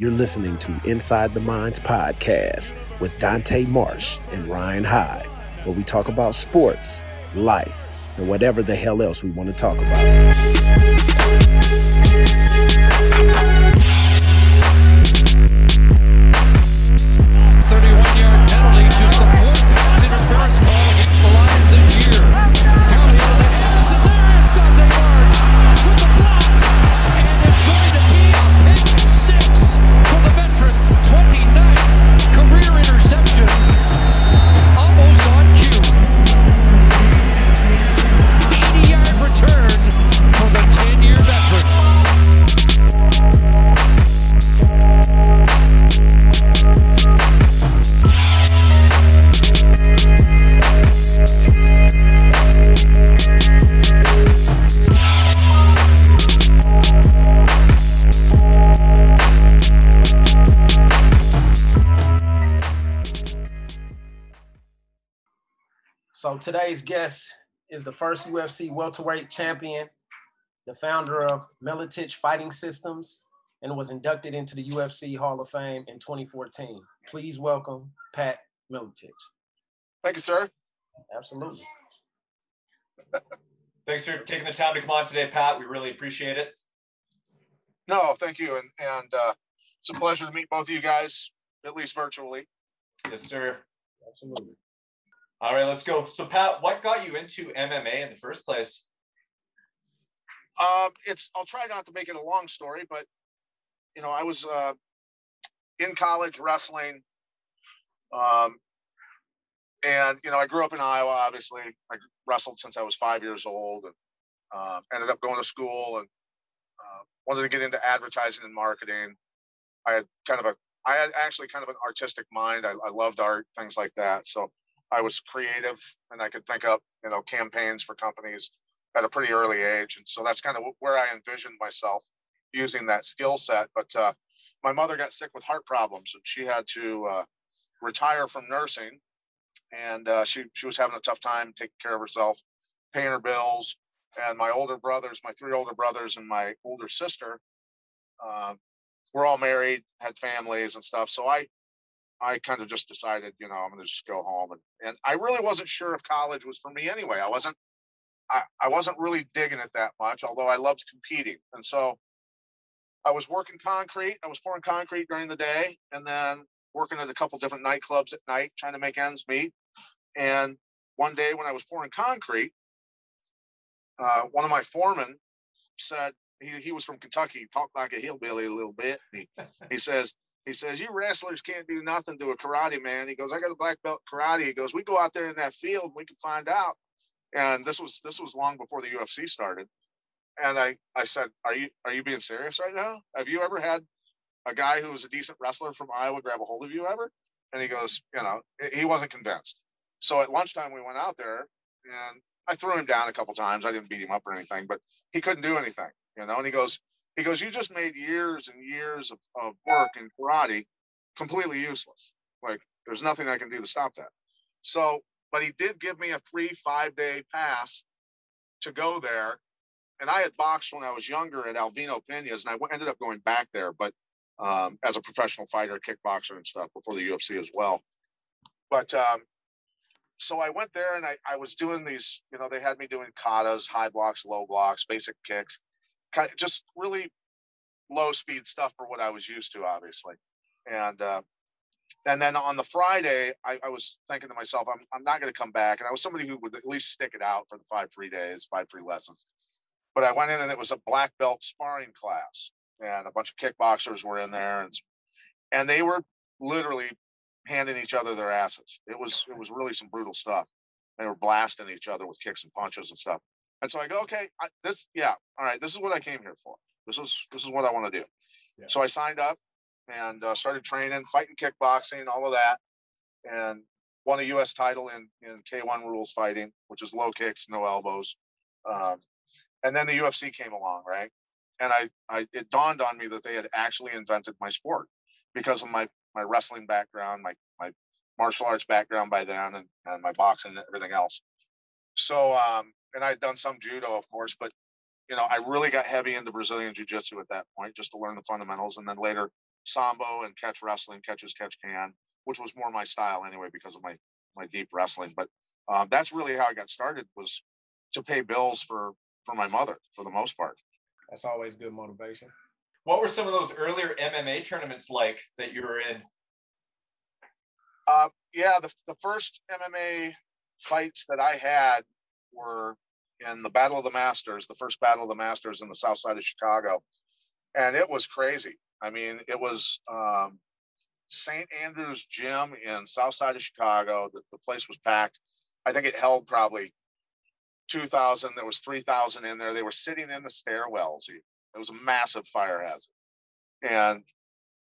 You're listening to Inside the Minds podcast with Dante Marsh and Ryan Heid, where we talk about sports, life, and whatever the hell else we want to talk about. Thirty-one yard penalty to support today's guest is the first UFC welterweight champion, the founder of Miletich Fighting Systems, and was inducted into the UFC Hall of Fame in 2014. Please welcome Pat Miletich. Thank you, sir. Absolutely. Thanks for taking the time to come on today, Pat. We really appreciate it. No, thank you, and and uh, it's a pleasure to meet both of you guys, at least virtually. Yes, sir. Absolutely. All right, let's go. So, Pat, what got you into MMA in the first place? Um, it's I'll try not to make it a long story, but you know, I was uh, in college wrestling, um, and you know, I grew up in Iowa. Obviously, I wrestled since I was five years old, and uh, ended up going to school and uh, wanted to get into advertising and marketing. I had kind of a I had actually kind of an artistic mind. I, I loved art, things like that. So I was creative, and I could think up you know campaigns for companies at a pretty early age, and so that's kind of where I envisioned myself using that skill set. But uh, my mother got sick with heart problems, and she had to uh, retire from nursing, and uh, she she was having a tough time taking care of herself, paying her bills. And my older brothers, my three older brothers, and my older sister, uh, were all married, had families and stuff. So I I kind of just decided, you know, I'm going to just go home. And, and I really wasn't sure if college was for me anyway. I wasn't, I, I wasn't really digging it that much, although I loved competing. And so I was working concrete. I was pouring concrete during the day and then working at a couple different nightclubs at night, trying to make ends meet. And one day when I was pouring concrete, uh, one of my foremen said, he, he was from Kentucky, talked like a hillbilly a little bit. He, he says, he says, You wrestlers can't do nothing to a karate man. He goes, I got a black belt karate. He goes, We go out there in that field, we can find out. And this was this was long before the UFC started. And I, I said, Are you are you being serious right now? Have you ever had a guy who was a decent wrestler from Iowa grab a hold of you ever? And he goes, you know, he wasn't convinced. So at lunchtime we went out there and I threw him down a couple times. I didn't beat him up or anything, but he couldn't do anything, you know. And he goes, he goes, you just made years and years of, of work in karate completely useless. Like there's nothing I can do to stop that. So, but he did give me a free five day pass to go there. And I had boxed when I was younger at Alvino Pena's, and I ended up going back there, but um, as a professional fighter, kickboxer, and stuff before the UFC as well. But um, so I went there and I, I was doing these, you know, they had me doing katas, high blocks, low blocks, basic kicks, kind of just really low speed stuff for what I was used to, obviously. And uh, and then on the Friday, I, I was thinking to myself, I'm I'm not going to come back. And I was somebody who would at least stick it out for the five free days, five free lessons. But I went in and it was a black belt sparring class, and a bunch of kickboxers were in there, and and they were literally handing each other their asses. It was it was really some brutal stuff. They were blasting each other with kicks and punches and stuff. And so I go, okay, I, this, yeah, all right, this is what I came here for. This is this is what I want to do. Yeah. So I signed up and uh, started training, fighting kickboxing, all of that, and won a U.S. title in in K1 rules fighting, which is low kicks, no elbows. Um, and then the UFC came along, right? And I, I, it dawned on me that they had actually invented my sport because of my my wrestling background, my my martial arts background by then, and, and my boxing and everything else. So, um, and I'd done some judo, of course, but you know, I really got heavy into Brazilian jiu-jitsu at that point, just to learn the fundamentals, and then later sambo and catch wrestling, catch as catch can, which was more my style anyway because of my my deep wrestling. But um, that's really how I got started was to pay bills for for my mother for the most part. That's always good motivation. What were some of those earlier MMA tournaments like that you were in? Uh, yeah, the the first MMA fights that I had were in the Battle of the Masters, the first Battle of the Masters in the South Side of Chicago, and it was crazy. I mean, it was um, St. Andrew's Gym in South Side of Chicago. The, the place was packed. I think it held probably 2,000. There was 3,000 in there. They were sitting in the stairwells. It was a massive fire hazard, and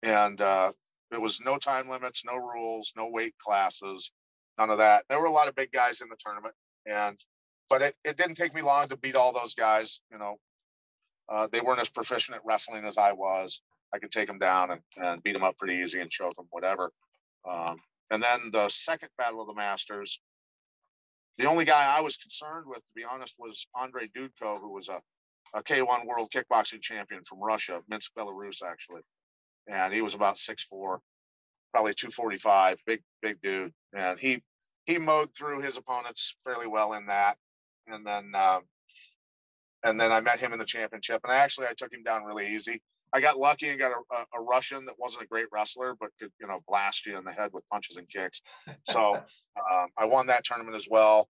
and uh, it was no time limits, no rules, no weight classes, none of that. There were a lot of big guys in the tournament, and but it, it didn't take me long to beat all those guys. You know, uh, they weren't as proficient at wrestling as I was. I could take them down and, and beat them up pretty easy and choke them, whatever. Um, and then the second battle of the Masters, the only guy I was concerned with, to be honest, was Andre Dudko, who was a, a K1 World Kickboxing Champion from Russia, Minsk, Belarus, actually. And he was about six four, probably 245, big, big dude. And he he mowed through his opponents fairly well in that. And then um, and then I met him in the championship. And actually I took him down really easy. I got lucky and got a, a, Russian that wasn't a great wrestler, but could, you know, blast you in the head with punches and kicks. So um, I won that tournament as well.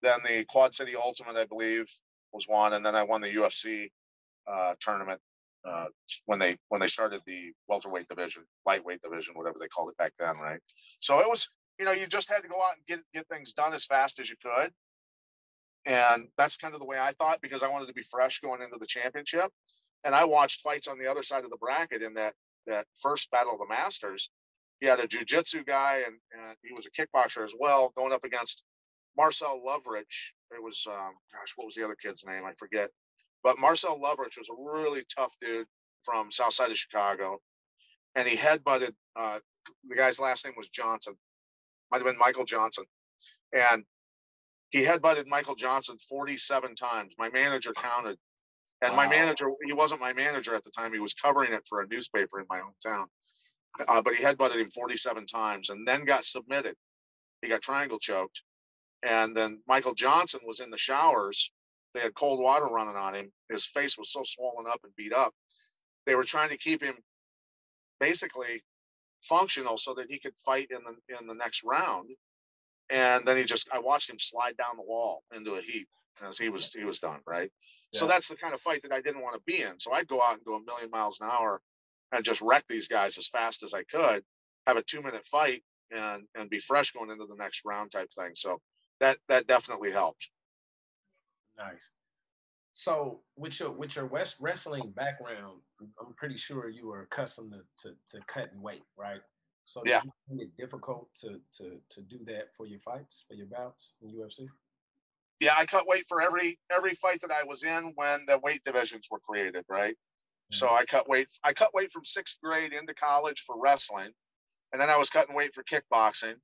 Then the Quad City Ultimate, I believe, was won, and then I won the UFC uh, tournament uh, when they when they started the welterweight division, lightweight division, whatever they called it back then, right? So it was, you know, you just had to go out and get get things done as fast as you could, and that's kind of the way I thought because I wanted to be fresh going into the championship and I watched fights on the other side of the bracket in that that first battle of the Masters. He had a jujitsu guy and, and he was a kickboxer as well, going up against Marcel Lovrich. It was um, gosh, what was the other kid's name? I forget. But Marcel Lovrich was a really tough dude from South Side of Chicago, and he headbutted. Uh, the guy's last name was Johnson. Might have been Michael Johnson, and he headbutted Michael Johnson 47 times. My manager counted and wow. my manager, he wasn't my manager at the time. He was covering it for a newspaper in my hometown. Uh, but he headbutted him 47 times and then got submitted. He got triangle choked. And then Michael Johnson was in the showers. They had cold water running on him. His face was so swollen up and beat up. They were trying to keep him basically functional so that he could fight in the in the next round. And then he just I watched him slide down the wall into a heap as he was he was done right? Yeah. so that's the kind of fight that i didn't want to be in. So i'd go out and go a million miles an hour and just wreck these guys as fast as i could have a two minute fight and and be fresh going into the next round type thing. So that that definitely helped. Nice. So with your with your west wrestling background i'm pretty sure you were accustomed to to, to cutting weight right so yeah it difficult to to to do that for your fights for your bouts in ufc yeah, I cut weight for every every fight that I was in when the weight divisions were created, right? Mm-hmm. So I cut weight. I cut weight from sixth grade into college for wrestling, and then I was cutting weight for kickboxing,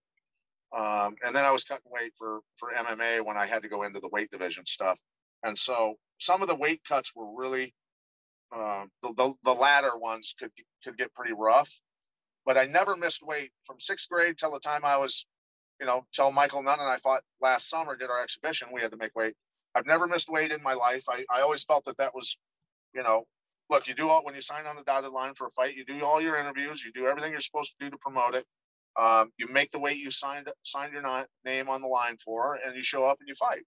um, and then I was cutting weight for for MMA when I had to go into the weight division stuff. And so some of the weight cuts were really uh, the, the the latter ones could could get pretty rough, but I never missed weight from sixth grade till the time I was you know, till Michael Nunn and I fought last summer, did our exhibition, we had to make weight. I've never missed weight in my life. I, I always felt that that was, you know, look, you do all, when you sign on the dotted line for a fight, you do all your interviews, you do everything you're supposed to do to promote it. Um, you make the weight you signed, signed your name on the line for, and you show up and you fight,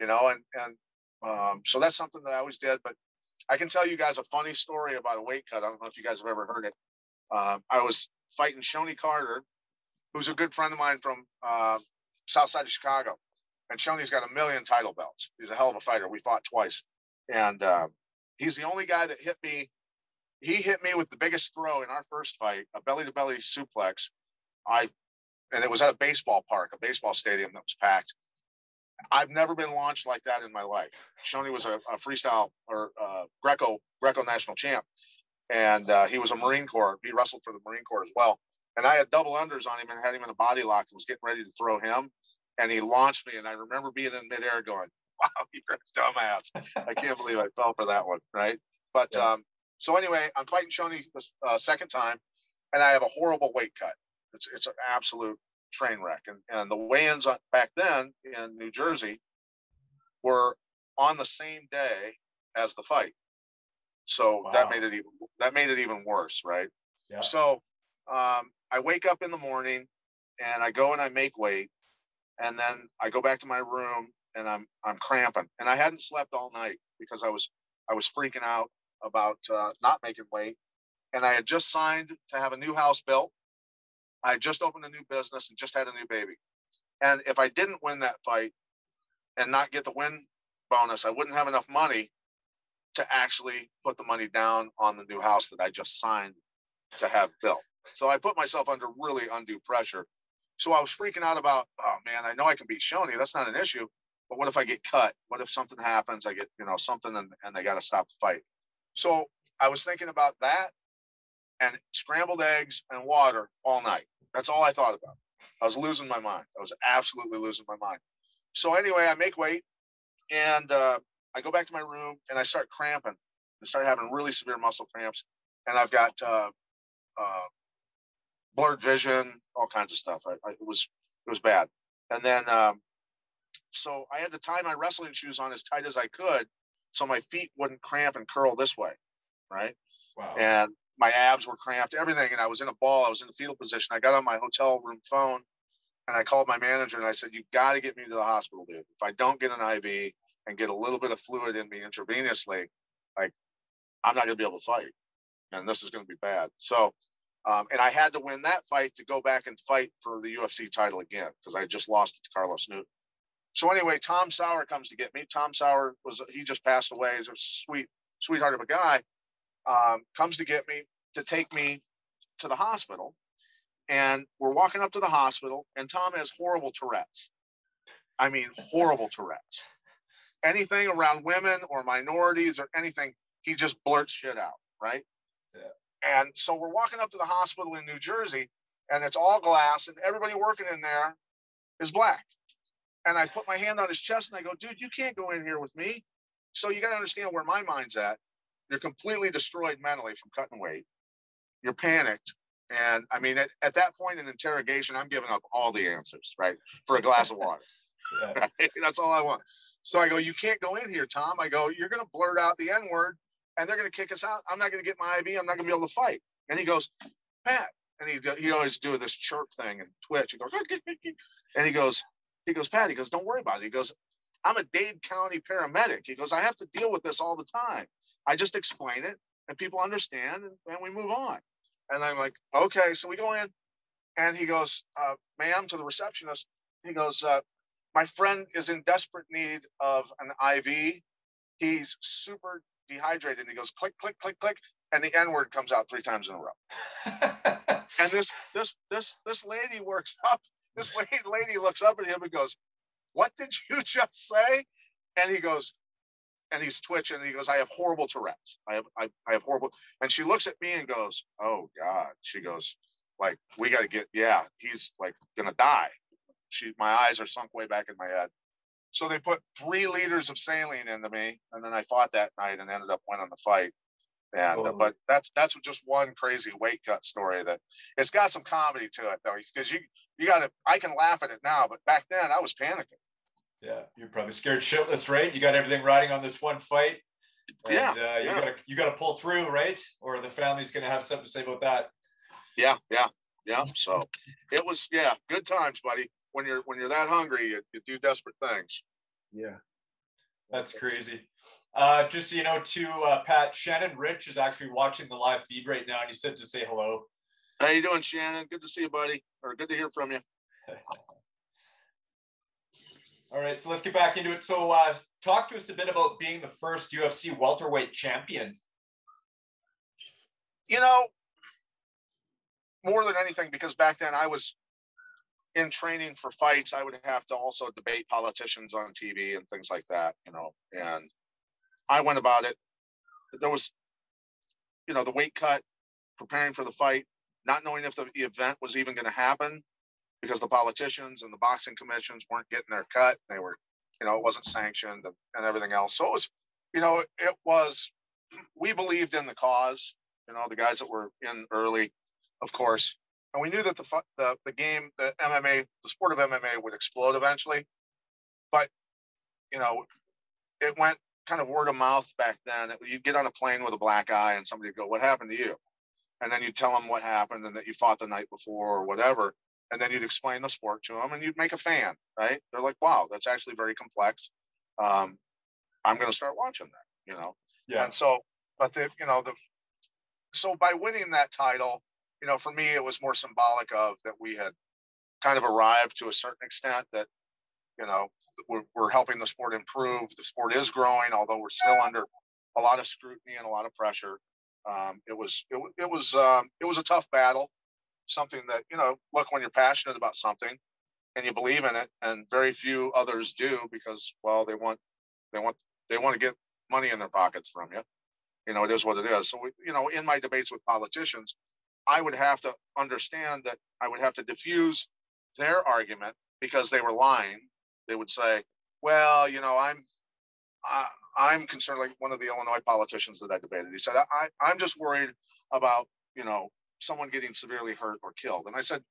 you know, and, and, um, so that's something that I always did, but I can tell you guys a funny story about a weight cut. I don't know if you guys have ever heard it. Um, I was fighting Shonie Carter who's a good friend of mine from uh, South Side of Chicago. And Shonie's got a million title belts. He's a hell of a fighter. We fought twice, and uh, he's the only guy that hit me. He hit me with the biggest throw in our first fight, a belly to belly suplex. I, and it was at a baseball park, a baseball stadium that was packed. I've never been launched like that in my life. Shonie was a, a freestyle or uh, Greco Greco national champ, and uh, he was a Marine Corps. He wrestled for the Marine Corps as well. And I had double unders on him and had him in a body lock and was getting ready to throw him. And he launched me. And I remember being in midair going, wow, you're a dumbass. I can't believe I fell for that one. Right. But yeah. um, So anyway, I'm fighting Shonie the uh, second time, and I have a horrible weight cut. It's it's an absolute train wreck. And and the weigh-ins back then in New Jersey were on the same day as the fight. So that made it even that made it even worse, right? Yeah. So um, I wake up in the morning and I go and I make weight, and then I go back to my room and I'm I'm cramping, and I hadn't slept all night because I was I was freaking out about uh, not making weight, and I had just signed to have a new house built. I just opened a new business and just had a new baby, and if I didn't win that fight and not get the win bonus, I wouldn't have enough money to actually put the money down on the new house that I just signed to have built. So I put myself under really undue pressure. So I was freaking out about, oh man, I know I can beat Shonie. That's not an issue. But what if I get cut? What if something happens? I get, you know, something and, and they got to stop the fight. So I was thinking about that and scrambled eggs and water all night. That's all I thought about. I was losing my mind. I was absolutely losing my mind. So anyway, I make weight and uh, I go back to my room and I start cramping. I start having really severe muscle cramps, and I've got uh, uh, blurred vision, all kinds of stuff. I, I, it was it was bad. And then um, so I had to tie my wrestling shoes on as tight as I could, so my feet wouldn't cramp and curl this way, right? Wow. and my abs were cramped, everything. And I was in a ball. I was in a fetal position. I got on my hotel room phone and I called my manager and I said, "You got to get me to the hospital, dude. If I don't get an IV and get a little bit of fluid in me intravenously, like I'm not going to be able to fight, and this is going to be bad." So, um, and I had to win that fight to go back and fight for the UFC title again because I just lost it to Carlos Newton. So anyway, Tom Sauer comes to get me. Tom Sauer was he just passed away. He's a sweet, sweetheart of a guy um, comes to get me to take me to the hospital. And we're walking up to the hospital, and Tom has horrible Tourette's. I mean, horrible Tourette's. Anything around women or minorities or anything, he just blurts shit out, right? Yeah. And so we're walking up to the hospital in New Jersey, and it's all glass, and everybody working in there is black. And I put my hand on his chest and I go, dude, you can't go in here with me. So you got to understand where my mind's at you're completely destroyed mentally from cutting weight. You're panicked. And I mean, at, at that point in interrogation, I'm giving up all the answers, right? For a glass of water. Right? That's all I want. So I go, you can't go in here, Tom. I go, you're going to blurt out the N word and they're going to kick us out. I'm not going to get my IV. I'm not going to be able to fight. And he goes, Pat. And he, he always do this chirp thing and twitch. He goes, and he goes, he goes, Pat, he goes, don't worry about it. He goes, I'm a Dade County paramedic. He goes, I have to deal with this all the time. I just explain it and people understand and, and we move on. And I'm like, okay. So we go in and he goes, uh, ma'am, to the receptionist, he goes, uh, my friend is in desperate need of an IV. He's super dehydrated. And he goes, click, click, click, click. And the N word comes out three times in a row. And this, this, this, this lady works up. This lady, lady looks up at him and goes, what did you just say? And he goes, and he's twitching. And he goes, I have horrible Tourette's. I have, I, I have horrible. And she looks at me and goes, Oh God. She goes, like, we got to get, yeah, he's like gonna die. She, my eyes are sunk way back in my head. So they put three liters of saline into me, and then I fought that night and ended up winning the fight. And uh, but that's that's just one crazy weight cut story that it's got some comedy to it though, because you you got to I can laugh at it now, but back then I was panicking. yeah. You're probably scared shitless, right? You got everything riding on this one fight. And, Yeah, uh, you yeah. gotta you gotta pull through, right? Or the family's gonna have something to say about that. Yeah, yeah, yeah. So it was yeah, good times, buddy. When you're when you're that hungry, you, you do desperate things. Yeah. That's crazy. Uh, just so you know, to uh, Pat Shannon Ritch is actually watching the live feed right now, and he said to say hello. How you doing, Shannon? Good to see you, buddy. Or good to hear from you. All right, so let's get back into it. So, uh, talk to us a bit about being the first UFC welterweight champion. You know, more than anything, because back then I was in training for fights, I would have to also debate politicians on TV and things like that, you know. And I went about it. There was, you know, the weight cut, preparing for the fight, not knowing if the event was even going to happen because the politicians and the boxing commissions weren't getting their cut. They were, you know, it wasn't sanctioned and, everything else. So it was, you know, it was we believed in the cause. You know, the guys that were in early, of course, and we knew that the the the game, the MMA, the sport of MMA would explode eventually. But you know, it went kind of word of mouth back then. You'd get on a plane with a black eye, and somebody would go, "What happened to you?" And then you tell them what happened and that you fought the night before or whatever, and then you'd explain the sport to them, and you'd make a fan, right? They're like, "Wow, that's actually very complex." Um, I'm going to start watching that, you know. Yeah. And so, but the you know the so by winning that title, you know, for me it was more symbolic of that we had kind of arrived to a certain extent that you know we're, we're helping the sport improve. The sport is growing, although we're still under a lot of scrutiny and a lot of pressure. Um, it was it, it was um, it was a tough battle. Something that you know, look when you're passionate about something and you believe in it, and very few others do because well they want they want they want to get money in their pockets from you. You know, it is what it is. So we, you know, in my debates with politicians, I would have to understand that I would have to diffuse their argument because they were lying. They would say, "Well, you know, I'm I, I'm concerned." Like one of the Illinois politicians that I debated, he said, "I I'm just worried about you know someone getting severely hurt or killed." And I said,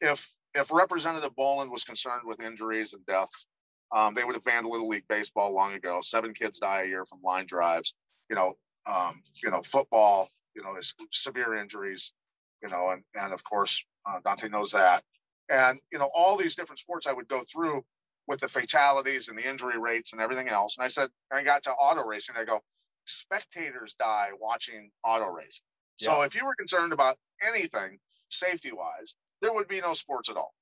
"If if Representative Boland was concerned with injuries and deaths, um, they would have banned Little League baseball long ago. Seven kids die a year from line drives. You know, um, you know, football. You know, is severe injuries. You know, and and of course uh, Dante knows that. And you know, all these different sports I would go through with the fatalities and the injury rates and everything else. And I said, I got to auto racing. I go, spectators die watching auto racing. So if you were concerned about anything safety wise, there would be no sports at all.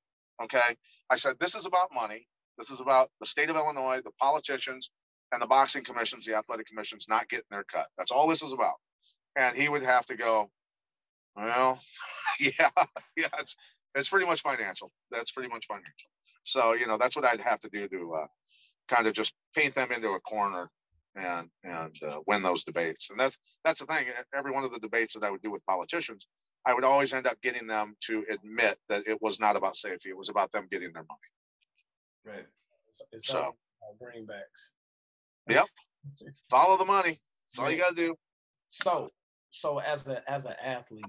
Okay. I said, this is about money. This is about the state of Illinois, the politicians, and the boxing commissions, the athletic commissions not getting their cut. That's all this is about. And he would have to go, well, yeah, yeah, it's it's pretty much financial. That's pretty much financial. So you know, that's what I'd have to do to uh, kind of just paint them into a corner and and uh, win those debates. And that's that's the thing. Every one of the debates that I would do with politicians, I would always end up getting them to admit that it was not about safety. It was about them getting their money. Right. It's, it's So- all greenbacks. Yep. Follow the money. That's all you got to do. So, so as a as an athlete,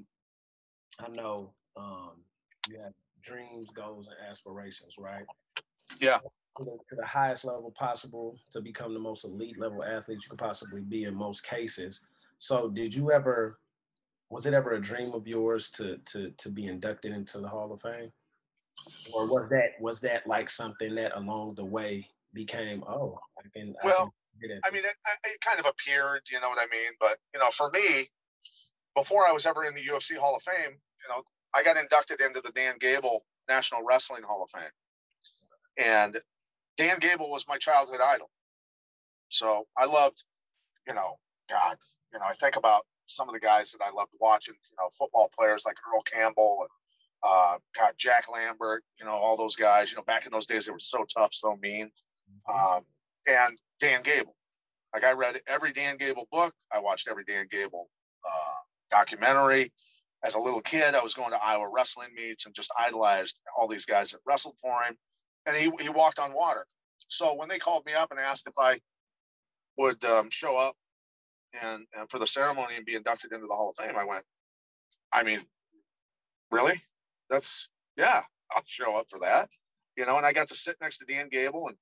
I know um, you have dreams, goals, and aspirations, right? Yeah. To the, highest level possible to become the most elite level athlete you could possibly be in most cases. So, did you ever? Was it ever a dream of yours to to to be inducted into the Hall of Fame, or was that was that like something that along the way became oh I can I Well, can get at I mean, it, it kind of appeared, you know what I mean? But, you know, for me, before I was ever in the UFC Hall of Fame, you know, I got inducted into the Dan Gable National Wrestling Hall of Fame. And Dan Gable was my childhood idol. So I loved, you know, God, you know, I think about some of the guys that I loved watching, you know, football players like Earl Campbell and uh, God, Jack Lambert, you know, all those guys, you know, back in those days, they were so tough, so mean. Um, and Dan Gable. Like I read every Dan Gable book. I watched every Dan Gable uh, documentary. As a little kid, I was going to Iowa wrestling meets and just idolized all these guys that wrestled for him. And he, he walked on water. So when they called me up and asked if I would um, show up and, and for the ceremony and be inducted into the Hall of Fame, I went, I mean, really? That's, yeah, I'll show up for that. You know, and I got to sit next to Dan Gable and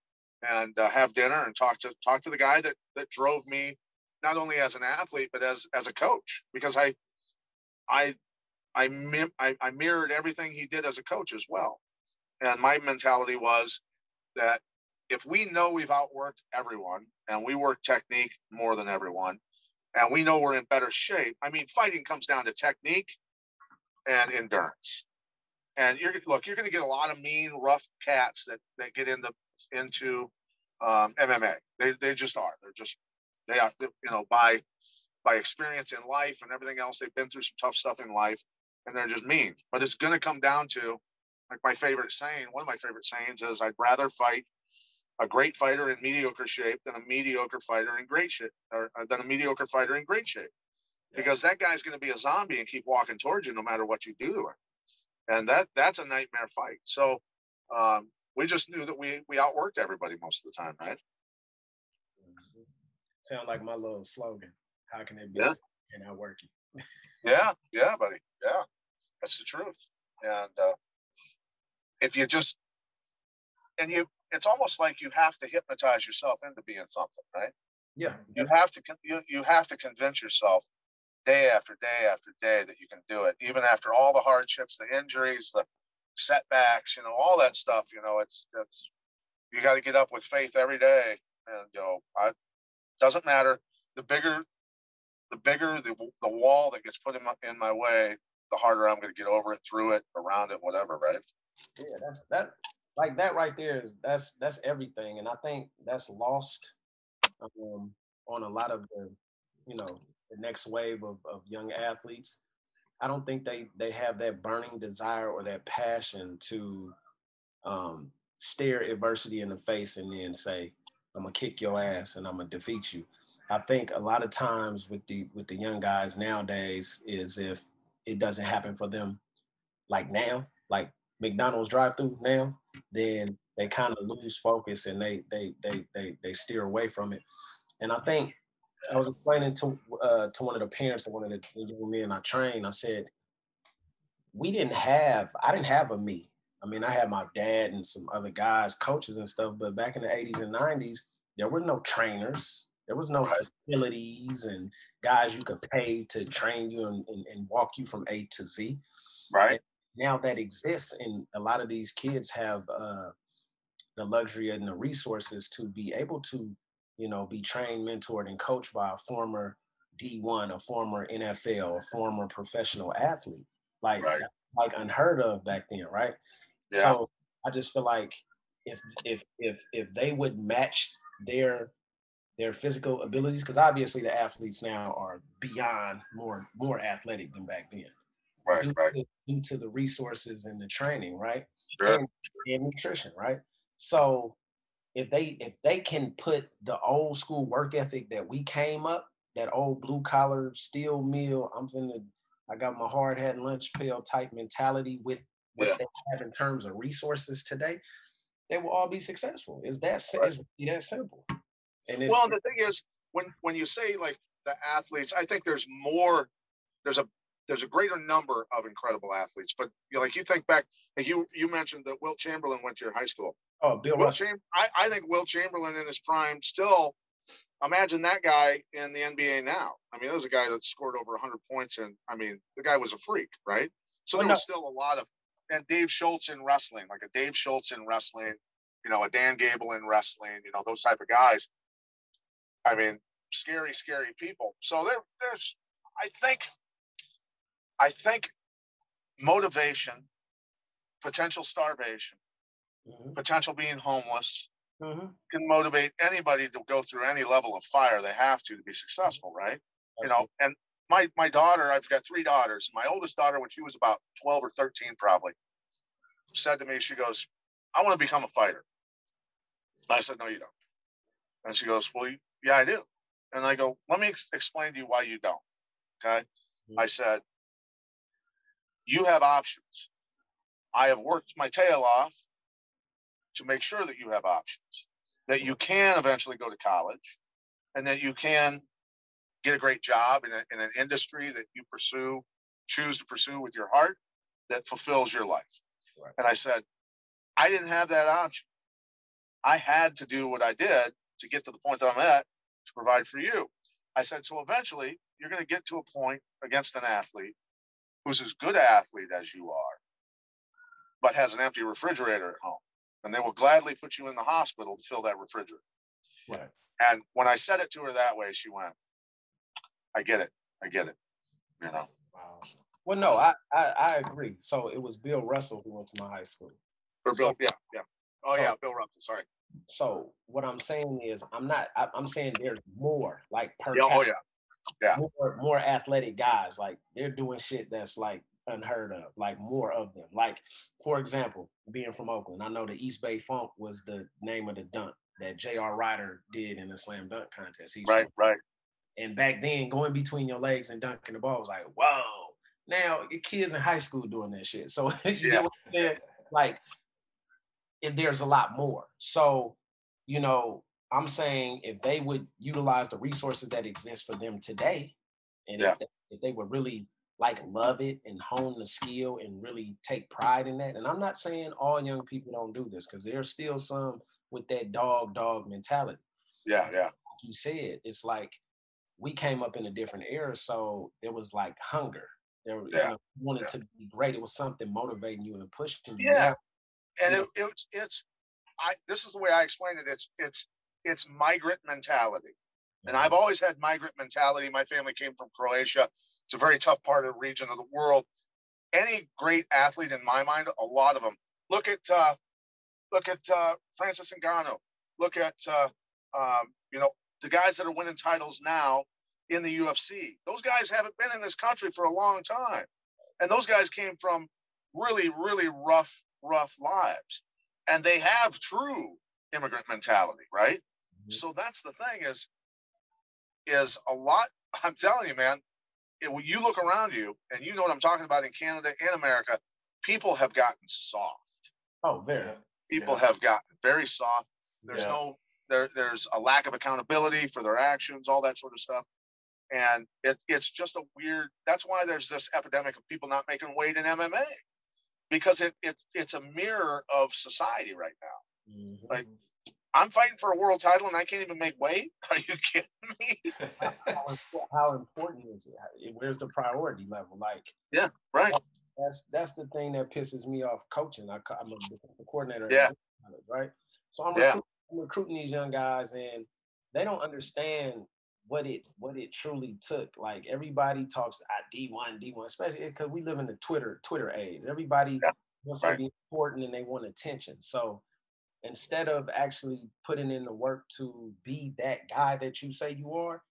and uh, have dinner and talk to talk to the guy that that drove me not only as an athlete but as as a coach because I I I, mim- I I mirrored everything he did as a coach as well. And my mentality was that if we know we've outworked everyone and we work technique more than everyone and we know we're in better shape, I mean fighting comes down to technique and endurance. And you're look, you're going to get a lot of mean, rough cats that that get into into um, MMA. They they just are. They're just they are. You know, by by experience in life and everything else, they've been through some tough stuff in life, and they're just mean. But it's going to come down to like my favorite saying. One of my favorite sayings is, "I'd rather fight a great fighter in mediocre shape than a mediocre fighter in great shape, or or than a mediocre fighter in great shape." Because that guy's going to be a zombie and keep walking towards you no matter what you do to him, and that that's a nightmare fight. So um, we just knew that we we outworked everybody most of the time, right? Sound like my little slogan. How can it be Yeah. and not working? Yeah, yeah, buddy. Yeah, that's the truth. And uh, if you just, and you, it's almost like you have to hypnotize yourself into being something, right? Yeah. You have to, you, you have to convince yourself day after day after day that you can do it, even after all the hardships, the injuries, the setbacks, you know, all that stuff. You know, it's it's you got to get up with faith every day, and you know, I doesn't matter the bigger the bigger the, the wall that gets put in my, in my way, the harder I'm going to get over it, through it, around it, whatever, right? Yeah, that's that like that right there is that's that's everything. And I think that's lost um, on a lot of the, you know, the next wave of, of young athletes. I don't think they they have that burning desire or that passion to um, stare adversity in the face and then say, "I'm gonna kick your ass and I'm gonna defeat you." I think a lot of times with the with the young guys nowadays is if it doesn't happen for them like now, like McDonald's drive-through now, then they kind of lose focus and they they they they they steer away from it. And I think I was explaining to uh, to one of the parents of one of the, the young men I trained. I said, we didn't have I didn't have a me. I mean, I had my dad and some other guys, coaches and stuff. But back in the 80s and 90s, there were no trainers. There was no facilities and guys you could pay to train you and, and, and walk you from A to Z Right? now that exists and a lot of these kids have uh, the luxury and the resources to be able to you know be trained mentored and coached by a former d1 a former nfl a former professional athlete like Right. like unheard of back then right Yeah. so i just feel like if if if if they would match their their physical abilities because obviously the athletes now are beyond more more athletic than back then Right, due, right. to, due to the resources and the training, right? Sure. And, and nutrition, right? So if they if they can put the old school work ethic that we came up, that old blue collar steel mill, I'm finna, I got my hard hat and lunch pail type mentality with what Yeah. they have in terms of resources today, they will all be successful. Is that Right. it's really that simple? And it's Well, the thing is, when when you say like the athletes, I think there's more. There's a there's a greater number of incredible athletes, but you know, like you think back, like you you mentioned that Wilt Chamberlain went to your high school. oh Bill Will Cham- I, I think Will Chamberlain in his prime still. Imagine that guy in the NBA now. I mean, there was a guy that scored over 100 points, and I mean, the guy was a freak, right? So Well, there was still a lot of, and Dave Schultz in wrestling, like a Dave Schultz in wrestling, you know, a Dan Gable in wrestling, you know, those type of guys. I mean, scary, scary people. So there, there's, I think, I think motivation, potential starvation, Mhm, potential being homeless, mhm. can motivate anybody to go through any level of fire they have to to be successful, right? You know, and my my daughter, I've got three daughters. My oldest daughter, when she was about 12 or 13, probably, said to me, she goes, I want to become a fighter. I said, No, you don't. And she goes, Well, yeah, I do. And I go, Let me ex- explain to you why you don't. Okay. Mm-hmm. I said, You have options. I have worked my tail off to make sure that you have options, that you mm-hmm. can eventually go to college, and that you can get a great job in, a, in an industry that you pursue, choose to pursue with your heart that fulfills your life. Right. And I said, I didn't have that option. I had to do what I did to get to the point that I'm at to provide for you. I said, so eventually you're going to get to a point against an athlete who's as good an athlete as you are, but has an empty refrigerator at home. And they will gladly put you in the hospital to fill that refrigerator. Right. And when I said it to her that way, she went, I get it. I get it. You know, Wow. Well, no, I, I I agree. So it was Bill Russell who went to my high school. or Bill, So- yeah, yeah. Oh, so- yeah, Bill Russell. Sorry. So what I'm saying is, I'm not. I, I'm saying there's more, like per Yeah, oh, capita, yeah. more more athletic guys. Like they're doing shit that's like unheard of. Like more of them. Like for example, being from Oakland, I know the East Bay Funk was the name of the dunk that J.R. Rider did in the slam dunk contest. He's Right, from right. And back then, going between your legs and dunking the ball was like, whoa. Now your kids in high school doing that shit. So you Yeah. get what I'm saying? Like, if there's a lot more. So, you know, I'm saying if they would utilize the resources that exist for them today, and Yeah. if, they, if they would really like love it and hone the skill and really take pride in that. And I'm not saying all young people don't do this because there's still some with that dog dog mentality. Yeah, yeah, Like you said, it's like we came up in a different era, so there was like hunger. There, you know, wanted yeah. to be great. It was something motivating you and pushing you. Yeah. And Yeah. it, it's it's I this is the way I explain it. It's it's it's migrant mentality. And I've always had migrant mentality. My family came from Croatia. It's a very tough part of the region of the world. Any great athlete, in my mind, a lot of them. Look at uh, look at uh, Francis Ngannou. Look at uh, um, you know the guys that are winning titles now in the UFC. Those guys haven't been in this country for a long time, and those guys came from really, really rough, rough lives, and they have true immigrant mentality, right? Mhm. So that's the thing is, is a lot. I'm telling you, man. It, when you look around you, and you know what I'm talking about in Canada and America, people have gotten soft. Oh, there. People Yeah. have gotten very soft. There's Yeah. no there. There's a lack of accountability for their actions, all that sort of stuff, and it, it's just a weird. That's why there's this epidemic of people not making weight in MMA, because it, it it's a mirror of society right now. Mhm. Like, I'm fighting for a world title and I can't even make weight. Are you kidding me? how, how important is it? Where's the priority level? Like yeah, Right. that's that's the thing that pisses me off coaching. I, I'm a coordinator, Yeah. College, right? So I'm, Yeah. I'm recruiting these young guys, and they don't understand what it what it truly took. Like everybody talks at D one, D one, especially because we live in the Twitter Twitter age. Everybody Yeah. wants Right. to be important and they want attention. So instead of actually putting in the work to be that guy that you say you are,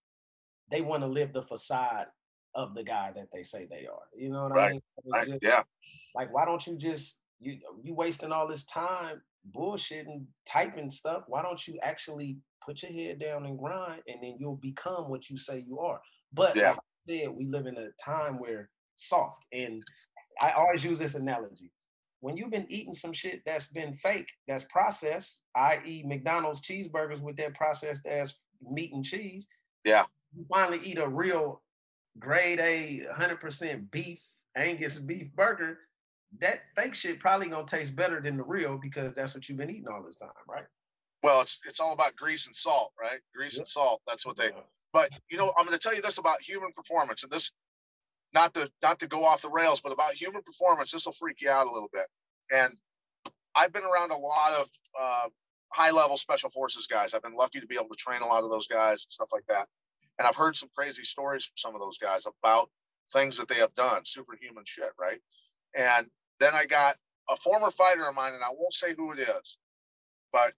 they want to live the facade of the guy that they say they are. You know what I mean? Right. just- Yeah. like, why don't you just you uh, you wasting all this time bullshitting, typing stuff? Why don't you actually put your head down and grind, and then you'll become what you say you are? But Yeah. like I said, we live in a time where soft, and I always use this analogy. When you've been eating some shit that's been fake, that's processed, i.e., McDonald's cheeseburgers with that processed as meat and cheese. Yeah. You finally eat a real grade A, 100% beef, Angus beef burger. That fake shit probably gonna taste better than the real because that's what you've been eating all this time, right? Well, it's it's all about grease and salt, right? Grease Yeah. and salt. That's what they. But you know, I'm going to tell you this about human performance, and this, not to not to go off the rails, but about human performance. This will freak you out a little bit. And I've been around a lot of uh, high level special forces guys. I've been lucky to be able to train a lot of those guys and stuff like that. And I've heard some crazy stories from some of those guys about things that they have done, superhuman shit, right? And then I got a former fighter of mine, and I won't say who it is, but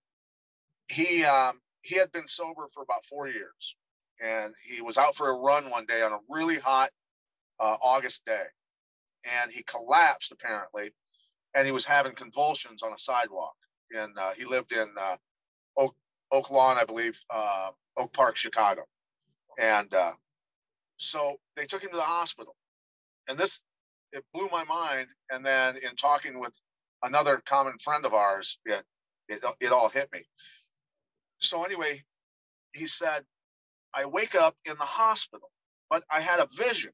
he um, he had been sober for about four years, and he was out for a run one day on a really hot uh, August day, and he collapsed apparently, and he was having convulsions on a sidewalk. And uh, he lived in uh, Oak Oak Lawn, I believe, uh, Oak Park, Chicago, and uh, so they took him to the hospital, and this it blew my mind. And then in talking with another common friend of ours, it it, it all hit me. So anyway, he said, I wake up in the hospital, but I had a vision.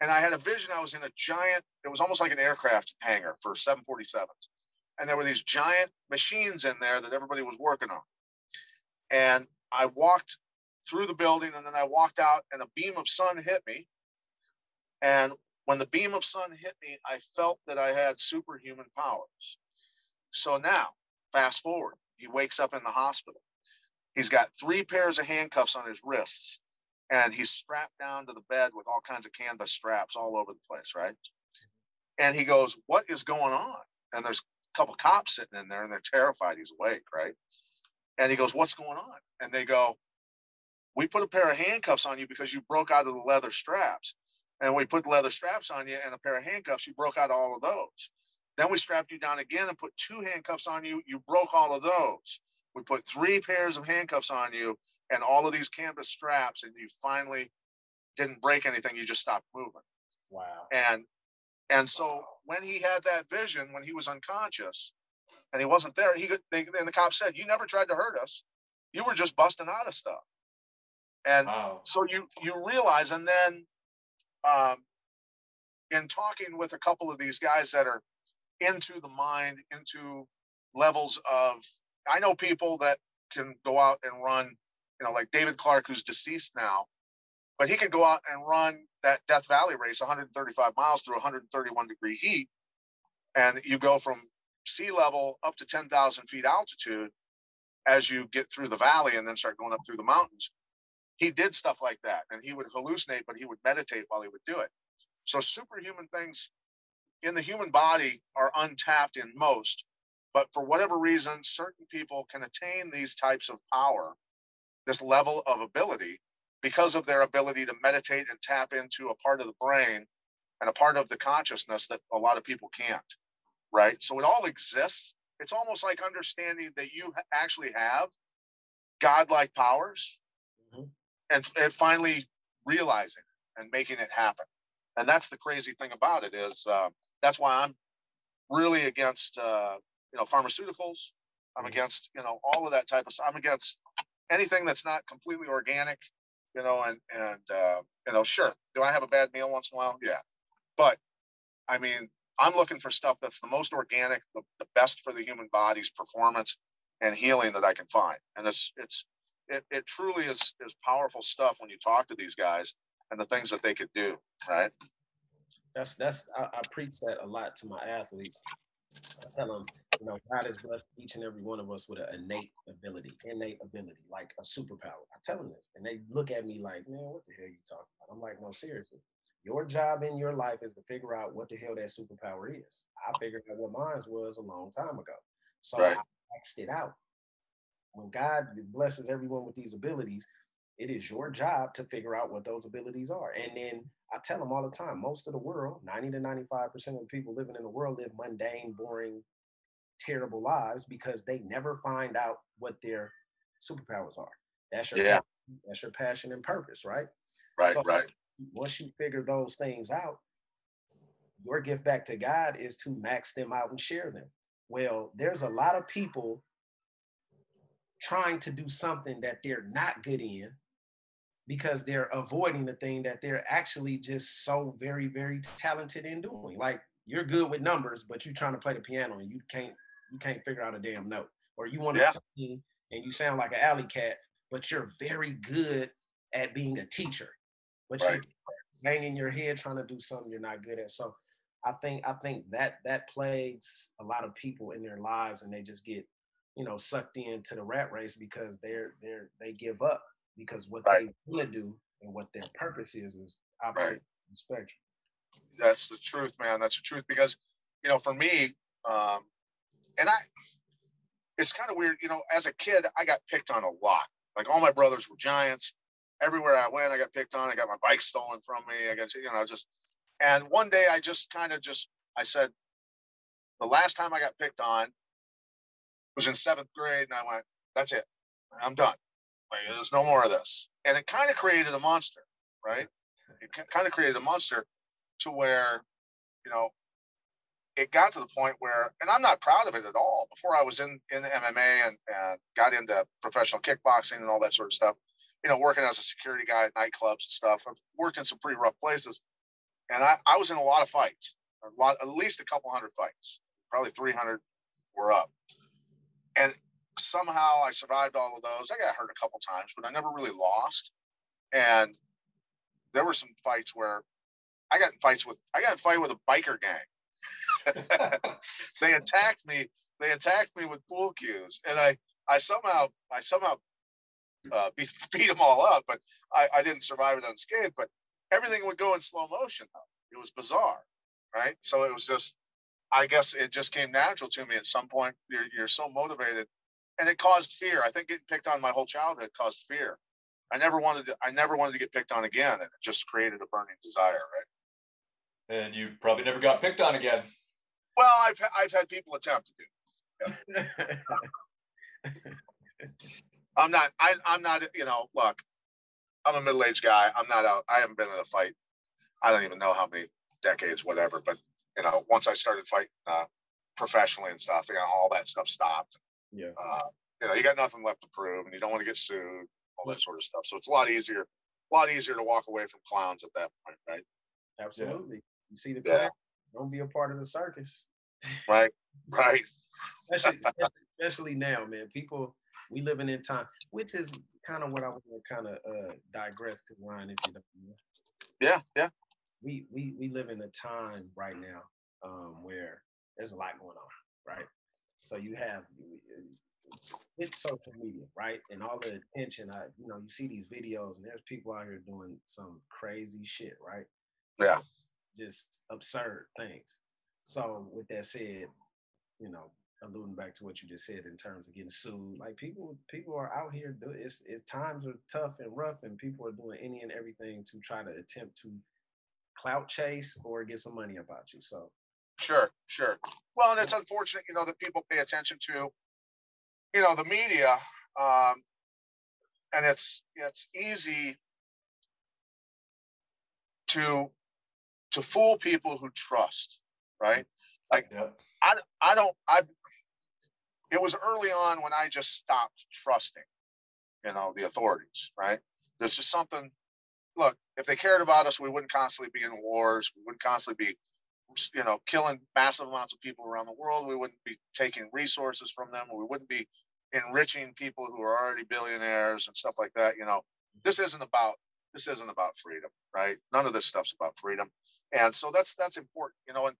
And I had a vision. I was in a giant, it was almost like an aircraft hangar for 747s. And there were these giant machines in there that everybody was working on. And I walked through the building and then I walked out and a beam of sun hit me. And when the beam of sun hit me, I felt that I had superhuman powers. So now, fast forward, he wakes up in the hospital. He's got three pairs of handcuffs on his wrists, and he's strapped down to the bed with all kinds of canvas straps all over the place, right? And he goes, What is going on? And there's a couple cops sitting in there, and they're terrified he's awake, right? And he goes, What's going on? And they go, We put a pair of handcuffs on you because you broke out of the leather straps. And we put leather straps on you and a pair of handcuffs, you broke out all of those. Then we strapped you down again and put two handcuffs on you. You broke all of those. We put three pairs of handcuffs on you and all of these canvas straps, and you finally didn't break anything. You just stopped moving. Wow. And and so when he had that vision, when he was unconscious, and he wasn't there, he they, and the cop said, "You never tried to hurt us. you were just busting out of stuff. And Wow. so you you realize, and then um, in talking with a couple of these guys that are into the mind, into levels of, I know people that can go out and run, you know, like David Clark, who's deceased now, but he can go out and run that Death Valley race, 135 miles through 131 degree heat, and you go from sea level up to 10,000 feet altitude as you get through the valley and then start going up through the mountains he did stuff like that and he would hallucinate but he would meditate while he would do it. So superhuman things in the human body are untapped in most but for whatever reason certain people can attain these types of power this level of ability because of their ability to meditate and tap into a part of the brain and a part of the consciousness that a lot of people can't right? So it all exists. It's almost like understanding that you actually have godlike powers Mhm. And, and finally realizing and making it happen. And that's the crazy thing about it is uh, that's why i'm really against uh, you know pharmaceuticals. I'm Mhm. against you know all of that type of stuff i'm against anything that's not completely organic you know and and uh, you know sure do i have a bad meal once in a while? Yeah. But i mean i'm looking for stuff that's the most organic the, the best for the human body's performance and healing that i can find. And it's it's it, it truly is is powerful stuff when you talk to these guys and the things that they could do right That's that's I, I preach that a lot to my athletes. I tell them, you know, God has blessed each and every one of us with an innate ability, innate ability, like a superpower. I tell them this, and they look at me like, "Man, what the hell are you talking about?" I'm like, "No, seriously. Your job in your life is to figure out what the hell that superpower is. I figured out what mine was a long time ago, so Right. I maxed it out. When God blesses everyone with these abilities, it is your job to figure out what those abilities are. And then I tell them all the time, most of the world, 90 to 95% of the people living in the world live mundane, boring, terrible lives because they never find out what their superpowers are. That's your Yeah. passion, that's your passion and purpose, right? right So- right Once you figure those things out, your gift back to God is to max them out and share them. Well, there's a lot of people trying to do something that they're not good in because they're avoiding the thing that they're actually just so very, very talented in doing. Like you're good with numbers, but you're trying to play the piano and you can't you can't figure out a damn note. Or you want to Yeah. sing and you sound like an alley cat, but you're very good at being a teacher. But Right. you're banging your head trying to do something you're not good at. So I think I think that that plagues a lot of people in their lives and they just get, you know, sucked into the rat race because they're they're they give up because what Right. they want to do and what their purpose is is opposite Right. spectrum. that's the truth man that's the truth because you know for me um and i it's kind of weird you know as a kid i got picked on a lot like all my brothers were giants everywhere i went i got picked on i got my bike stolen from me i got you know just and one day i just kind of just i said the last time i got picked on was in seventh grade and i went that's it. I'm done. Like, there's no more of this. And it kind of created a monster right? It kind of created a monster to where, you know, it got to the point where, and I'm not proud of it at all. Before I was in in MMA and, and got into professional kickboxing and all that sort of stuff, you know, working as a security guy at nightclubs and stuff. I've worked in some pretty rough places, and I, I was in a lot of fights, a lot, at least a couple hundred fights, probably 300 were up, and somehow I survived all of those. I got hurt a couple times, but I never really lost, and there were some fights where I got in fights with I got in fight with a biker gang. they attacked me. They attacked me with pool cues, and I I somehow I somehow uh, beat beat them all up, but I, I didn't survive it unscathed. But everything would go in slow motion. Though. It was bizarre, right? So it was just I guess it just came natural to me at some point. You're you're so motivated, and it caused fear. I think getting picked on my whole childhood caused fear. I never wanted to. I never wanted to get picked on again, and it just created a burning desire, right? And you probably never got picked on again. Well, I've I've had people attempt to do. I'm not. I, I'm not. You know, look, I'm a middle-aged guy. I'm not out. I haven't been in a fight. I don't even know how many decades, whatever. But you know, once I started fighting uh, professionally and stuff, you know, all that stuff stopped. yeah. Uh, you know, you got nothing left to prove and you don't want to get sued, all that sort of stuff. So it's a lot easier, a lot easier to walk away from clowns at that point, right? Absolutely. You see the Yeah. don't be a part of the circus. Right. Right. especially, especially- now, man. People, we living in time, which is kind of what I want to kind of uh, digress to, Ryan. If you don't, know. Yeah. Yeah. We we we live in a time right now um, where there's a lot going on, right? So you have with social media, right, and all the attention. I, you know, you see these videos, and there's people out here doing some crazy shit, right? Yeah. Just absurd things. So with that said, you know, alluding back to what you just said in terms of getting sued, like people people are out here do it's it's times are tough and rough, and people are doing any and everything to try to attempt to clout chase or get some money about you. So Sure, sure. Well, and it's unfortunate, you know, that people pay attention to, you know, the media, um, and it's it's easy to to fool people who trust, right? Yeah. I I don't I. It was early on when I just stopped trusting, you know, the authorities, right? There's just something. Look, if they cared about us, we wouldn't constantly be in wars. We wouldn't constantly be you know, killing massive amounts of people around the world. We wouldn't be taking resources from them. We wouldn't be enriching people who are already billionaires and stuff like that. You know, this isn't about this isn't about freedom, right? None of this stuff's about freedom, and so that's that's important, you know. And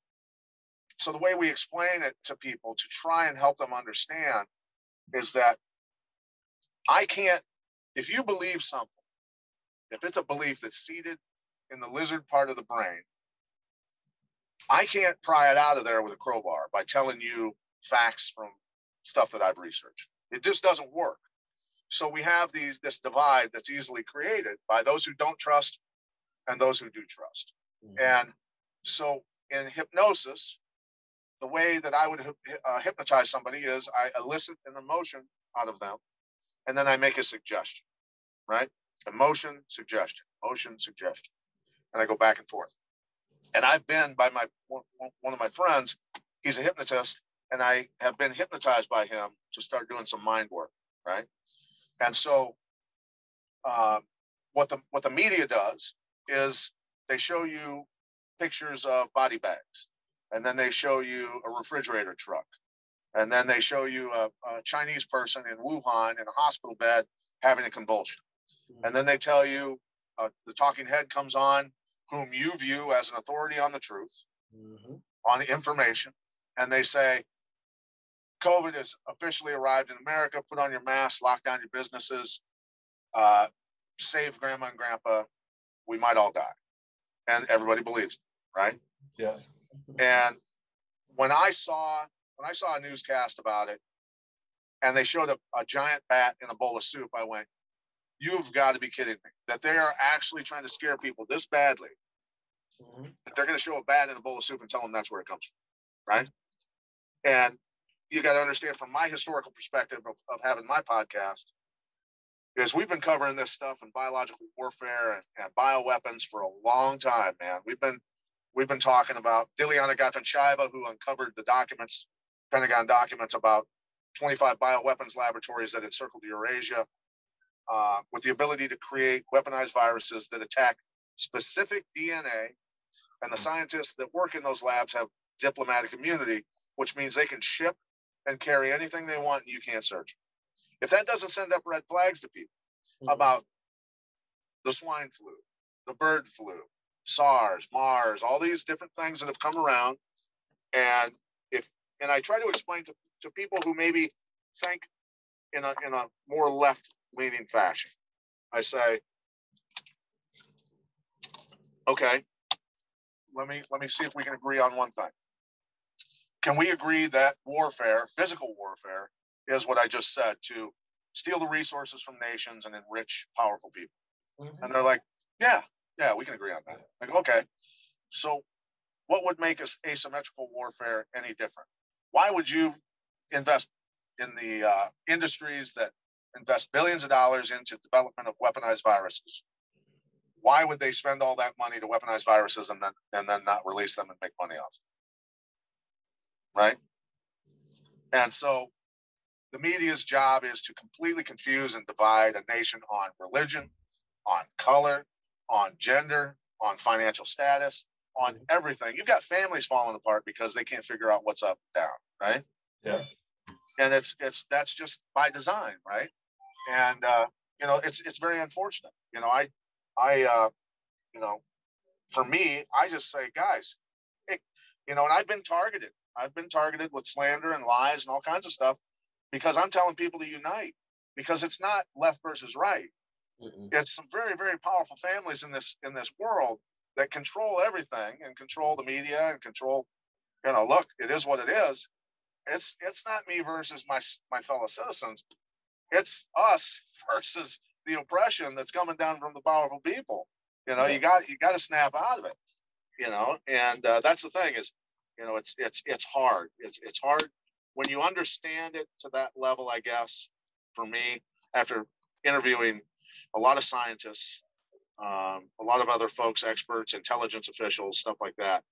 so the way we explain it to people to try and help them understand is that I can't. If you believe something, if it's a belief that's seated in the lizard part of the brain I can't pry it out of there with a crowbar by telling you facts from stuff that I've researched. It just doesn't work. So we have these this divide that's easily created by those who don't trust and those who do trust. mhm. And so in hypnosis, the way that I would uh, hypnotize somebody is I elicit an emotion out of them, and then I make a suggestion, right? Emotion, suggestion, emotion, suggestion, and I go back and forth. And I've been by my one of my friends. He's a hypnotist, and I have been hypnotized by him to start doing some mind work, right? And so, uh, what the what the media does is they show you pictures of body bags, and then they show you a refrigerator truck, and then they show you a, a Chinese person in Wuhan in a hospital bed having a convulsion, and then they tell you uh, the talking head comes on, whom you view as an authority on the truth, Mhm. on the information, and they say, COVID has officially arrived in America. Put on your mask, lock down your businesses, uh, save grandma and grandpa. We might all die. And everybody believes, it, right? Yeah. And when I saw when I saw a newscast about it, and they showed a, a giant bat in a bowl of soup, I went, "You've got to be kidding me! That they are actually trying to scare people this badly Mhm. that they're going to show a bat in a bowl of soup and tell them that's where it comes from, right? And you got to understand from my historical perspective of, of having my podcast is we've been covering this stuff in biological warfare and, and bioweapons for a long time, man. We've been we've been talking about Dilyana Gaytandzhieva, who uncovered the documents, Pentagon documents about 25 bioweapons laboratories that encircled Eurasia, uh, with the ability to create weaponized viruses that attack specific DNA. And the scientists that work in those labs have diplomatic immunity, which means they can ship and carry anything they want and you can't search. If that doesn't send up red flags to people Mhm. about the swine flu, the bird flu, SARS, MARS, all these different things that have come around. And if and I try to explain to, to people who maybe think in a in a more left leaning fashion. I say, okay, let me let me see if we can agree on one thing. Can we agree that warfare, physical warfare, is what I just said to steal the resources from nations and enrich powerful people? Mhm. And they're like, yeah, yeah, we can agree on that. Like, okay, so what would make us asymmetrical warfare any different? Why would you invest in the uh, industries that invest billions of dollars into development of weaponized viruses? Why would they spend all that money to weaponize viruses and then and then not release them and make money off them? Right? And so the media's job is to completely confuse and divide a nation on religion, on color, on gender, on financial status, on mm-hmm. everything. You've got families falling apart because they can't figure out what's up and down, right? Yeah. And it's it's that's just by design, right? And uh, you know, it's it's very unfortunate. You know, I I uh, you know, for me, I just say, guys, it, you know, and I've been targeted. I've been targeted with slander and lies and all kinds of stuff because I'm telling people to unite because it's not left versus right. Mm-mm. It's some very, very powerful families in this in this world that control everything and control the media and control, you know, look, it is what it is. It's it's not me versus my my fellow citizens. It's us versus the oppression that's coming down from the powerful people. You know, you got you got to snap out of it. You know, and uh, that's the thing is, you know, it's it's it's hard. It's it's hard when you understand it to that level. I guess for me, after interviewing a lot of scientists, um, a lot of other folks, experts, intelligence officials, stuff like that,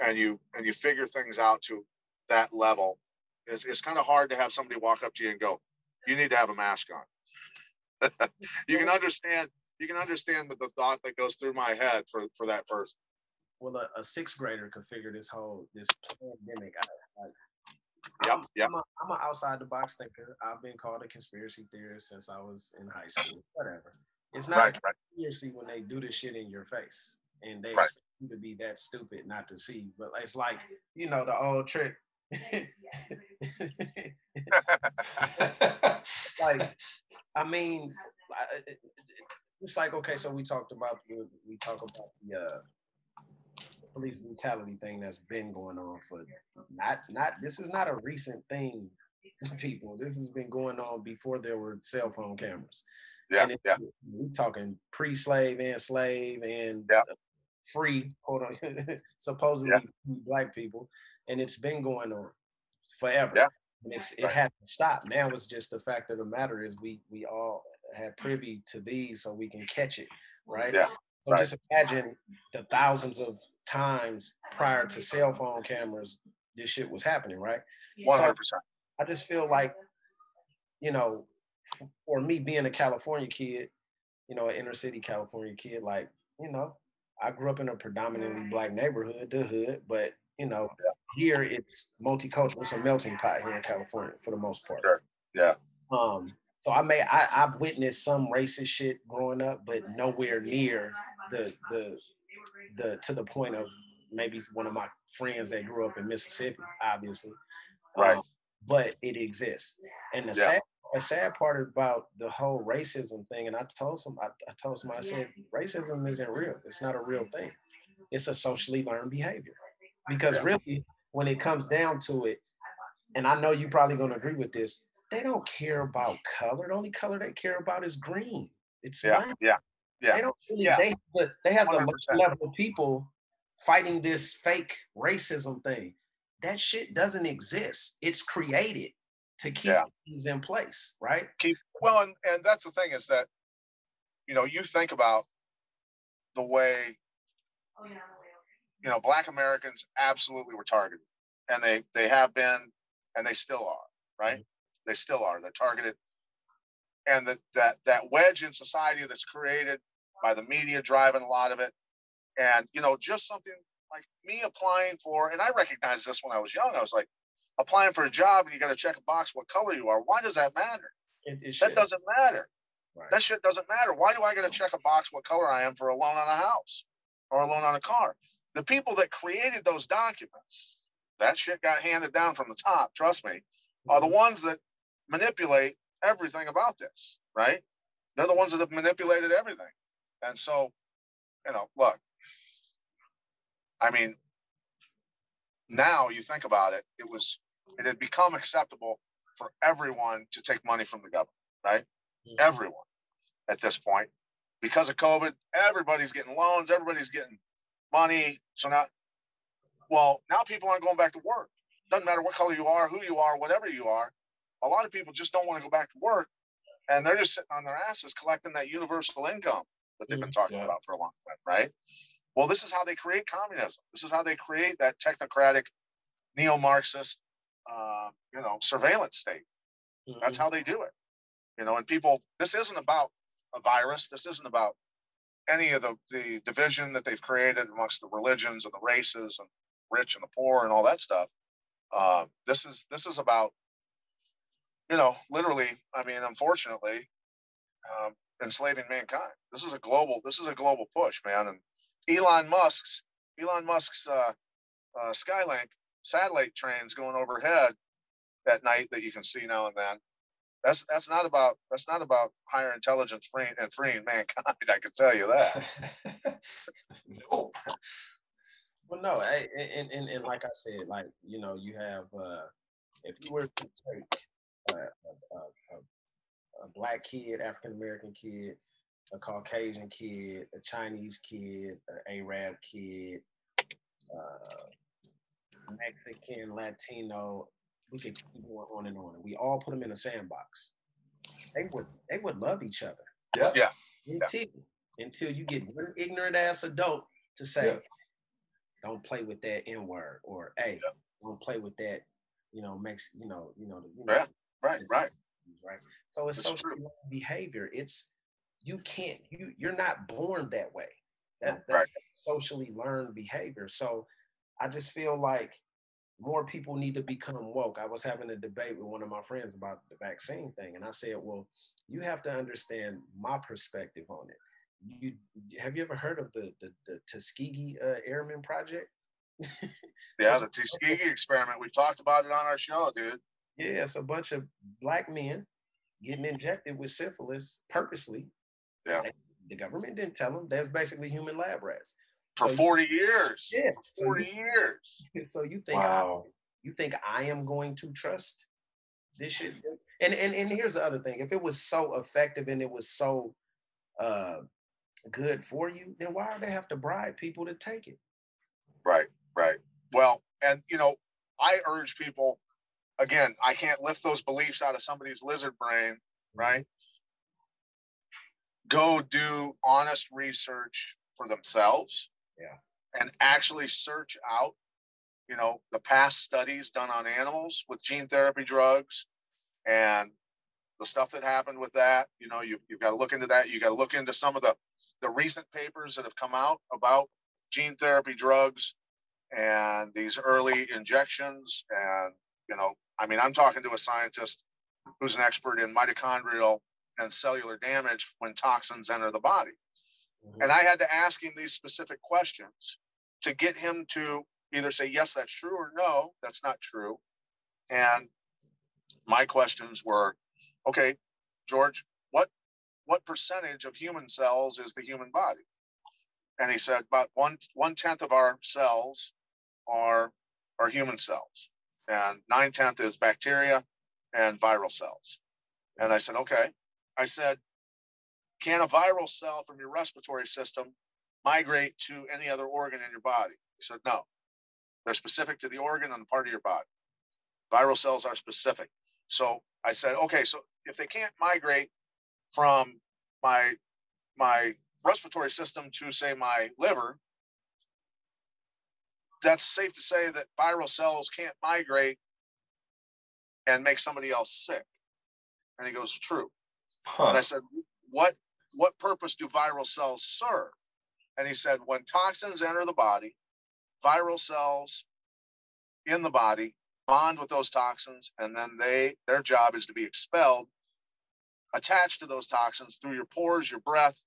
and you and you figure things out to that level. It's, it's kind of hard to have somebody walk up to you and go, "You need to have a mask on." you can understand. You can understand the, the thought that goes through my head for for that first. Well, a, a sixth grader could figure this whole this pandemic out. Yep, I'm, yep. I'm, a, I'm an outside the box thinker. I've been called a conspiracy theorist since I was in high school. Whatever. It's not Right, a right. conspiracy when they do this shit in your face and they Right. expect you to be that stupid not to see. But it's like you know the old trick. like I mean, I- it- it- it's like okay, so we talked about the- we talk about the uh, police brutality thing that's been going on for not not this is not a recent thing, people. This has been going on before there were cell phone cameras. Yeah, And it- yeah, we talking pre-slave and slave and Yeah. free, quote on supposedly free black people, and it's been going on forever. Yeah. And it's it Right. had to stop. Now it's just the fact of the matter is we we all have privy to these so we can catch it, right? Yeah, So right. just imagine the thousands of times prior to cell phone cameras, this shit was happening, right? hundred percent. I just feel like, you know, for me being a California kid, you know, an inner city California kid, like, you know, I grew up in a predominantly black neighborhood, the hood, but you know, here it's multicultural. It's a melting pot here in California for the most part. Sure. Yeah. Um, so I may I, I've witnessed some racist shit growing up, but nowhere near the the the to the point of maybe one of my friends that grew up in Mississippi, obviously. Right. Um, but it exists. And the Yeah. sad the sad part about the whole racism thing, and I told some I, I told somebody, I said, racism isn't real. It's not a real thing. It's a socially learned behavior. Because really, when it comes down to it, and I know you're probably gonna agree with this, they don't care about color. The only color they care about is green. It's Yeah, black. yeah, yeah. They don't really, Yeah. they but they have the 100%. low level people fighting this fake racism thing. That shit doesn't exist. It's created to keep Yeah. things in place, right? keep well and and that's the thing is that you know you think about the way oh, you know black americans absolutely were targeted and they they have been and they still are right mm-hmm. they still are they're targeted and that that that wedge in society that's created by the media driving a lot of it and you know just something like me applying for and i recognized this when i was young i was like applying for a job and you got to check a box what color you are why does that matter It, it that doesn't matter. right? That shit doesn't matter. Why do I got to check a box what color I am for a loan on a house or a loan on a car? The people that created those documents, that shit got handed down from the top, trust me, are the ones that manipulate everything about this, right? They're the ones that have manipulated everything. And so, you know, look, I mean, now you think about it, it was, it had become acceptable for everyone to take money from the government, right? Mhm. Everyone at this point. Because of COVID, everybody's getting loans, everybody's getting money. So now, well, now people aren't going back to work. Doesn't matter what color you are, who you are, whatever you are. A lot of people just don't want to go back to work and they're just sitting on their asses collecting that universal income that they've been talking Yeah. about for a long time, right? Well, this is how they create communism. This is how they create that technocratic, neo-Marxist, uh, you know, surveillance state. That's Mhm. how they do it. You know, and people, this isn't about a virus. This isn't about any of the, the division that they've created amongst the religions and the races and rich and the poor and all that stuff. Uh, this is this is about, you know, literally. I mean, unfortunately, um, enslaving mankind. This is a global. This is a global push, man. And Elon Musk's Elon Musk's uh, uh, Skylink satellite trains going overhead at night that you can see now and then. That's that's not about that's not about higher intelligence freeing and freeing mankind. I can tell you that. no. Well, no, I, and, and and like I said, like you know, you have uh, if you were to take uh, a, a, a, a black kid, African American kid, a Caucasian kid, a Chinese kid, an Arab kid, uh, Mexican, Latino, we could keep going on and on. And we all put them in a sandbox. They would they would love each other Yeah. Yeah. until until you get one ignorant ass adult to say, Yeah. "Don't play with that N word," or "Hey, Yeah. don't play with that," you know, makes you know, you know, the- you know, Yeah, Right, right. right. So it's That's social true. behavior. It's you can't you you're not born that way. That, that Right. that's socially learned behavior. So I just feel like more people need to become woke. I was having a debate with one of my friends about the vaccine thing, and I said, "Well, you have to understand my perspective on it. You have you ever heard of the the, the Tuskegee uh, Airmen Project? Yeah, the Tuskegee experiment. We've talked about it on our show, dude. Yeah, it's a bunch of black men getting injected with syphilis purposely. Yeah. The government didn't tell them. There's basically human lab rats. For So you- 40 years. Yeah, For so 40 you- years. So you think I, you think I am going to trust this shit? And and and here's the other thing: if it was so effective and it was so uh, good for you, then why do they have to bribe people to take it? Right, right. Well, and you know, I urge people again, I can't lift those beliefs out of somebody's lizard brain, right? Go do honest research for themselves. Yeah. And actually search out, you know, the past studies done on animals with gene therapy drugs and the stuff that happened with that. You know, you, you've got to look into that. You got to look into some of the, the recent papers that have come out about gene therapy drugs and these early injections. And, you know, I mean, I'm talking to a scientist who's an expert in mitochondrial and cellular damage when toxins enter the body. Mhm. And I had to ask him these specific questions to get him to either say, yes, that's true, or no, that's not true. And my questions were, okay, George, what what percentage of human cells is the human body? And he said about one one tenth of our cells are are human cells, and nine tenth is bacteria and viral cells. And I said, okay. I said, can a viral cell from your respiratory system migrate to any other organ in your body? He said, no. They're specific to the organ and the part of your body. Viral cells are specific. So I said, okay, so if they can't migrate from my my respiratory system to say my liver, that's safe to say that viral cells can't migrate and make somebody else sick. And he goes, true. And I said, what what purpose do viral cells serve? And he said, when toxins enter the body, viral cells in the body bond with those toxins, and then they their job is to be expelled, attached to those toxins through your pores, your breath,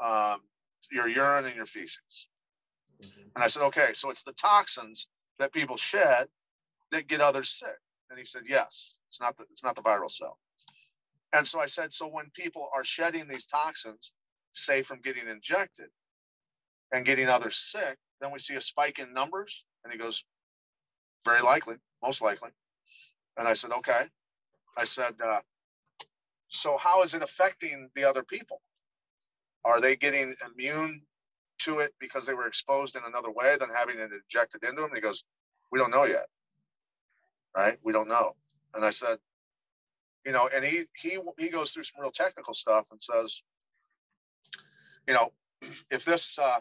um, your urine, and your feces. Mhm. And I said, okay, so it's the toxins that people shed that get others sick. And he said, yes, it's not the it's not the viral cell. And so I said, so when people are shedding these toxins, say from getting injected and getting others sick, then we see a spike in numbers. And he goes, very likely, most likely. And I said, okay. I said, uh, so how is it affecting the other people? Are they getting immune to it because they were exposed in another way than having it injected into them? And he goes, we don't know yet. Right? We don't know. And I said, you know, and he he he goes through some real technical stuff and says, you know, if this uh,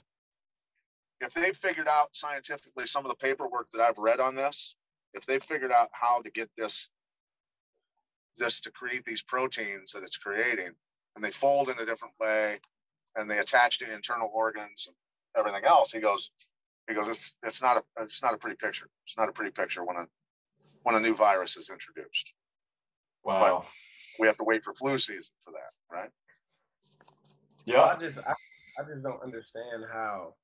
if they figured out scientifically some of the paperwork that I've read on this, if they figured out how to get this this to create these proteins that it's creating, and they fold in a different way, and they attach to internal organs and everything else. He goes, he goes, it's it's not a it's not a pretty picture. It's not a pretty picture when a when a new virus is introduced. Wow. We have to wait for flu season for that, right? Yeah. I just I, I just don't understand how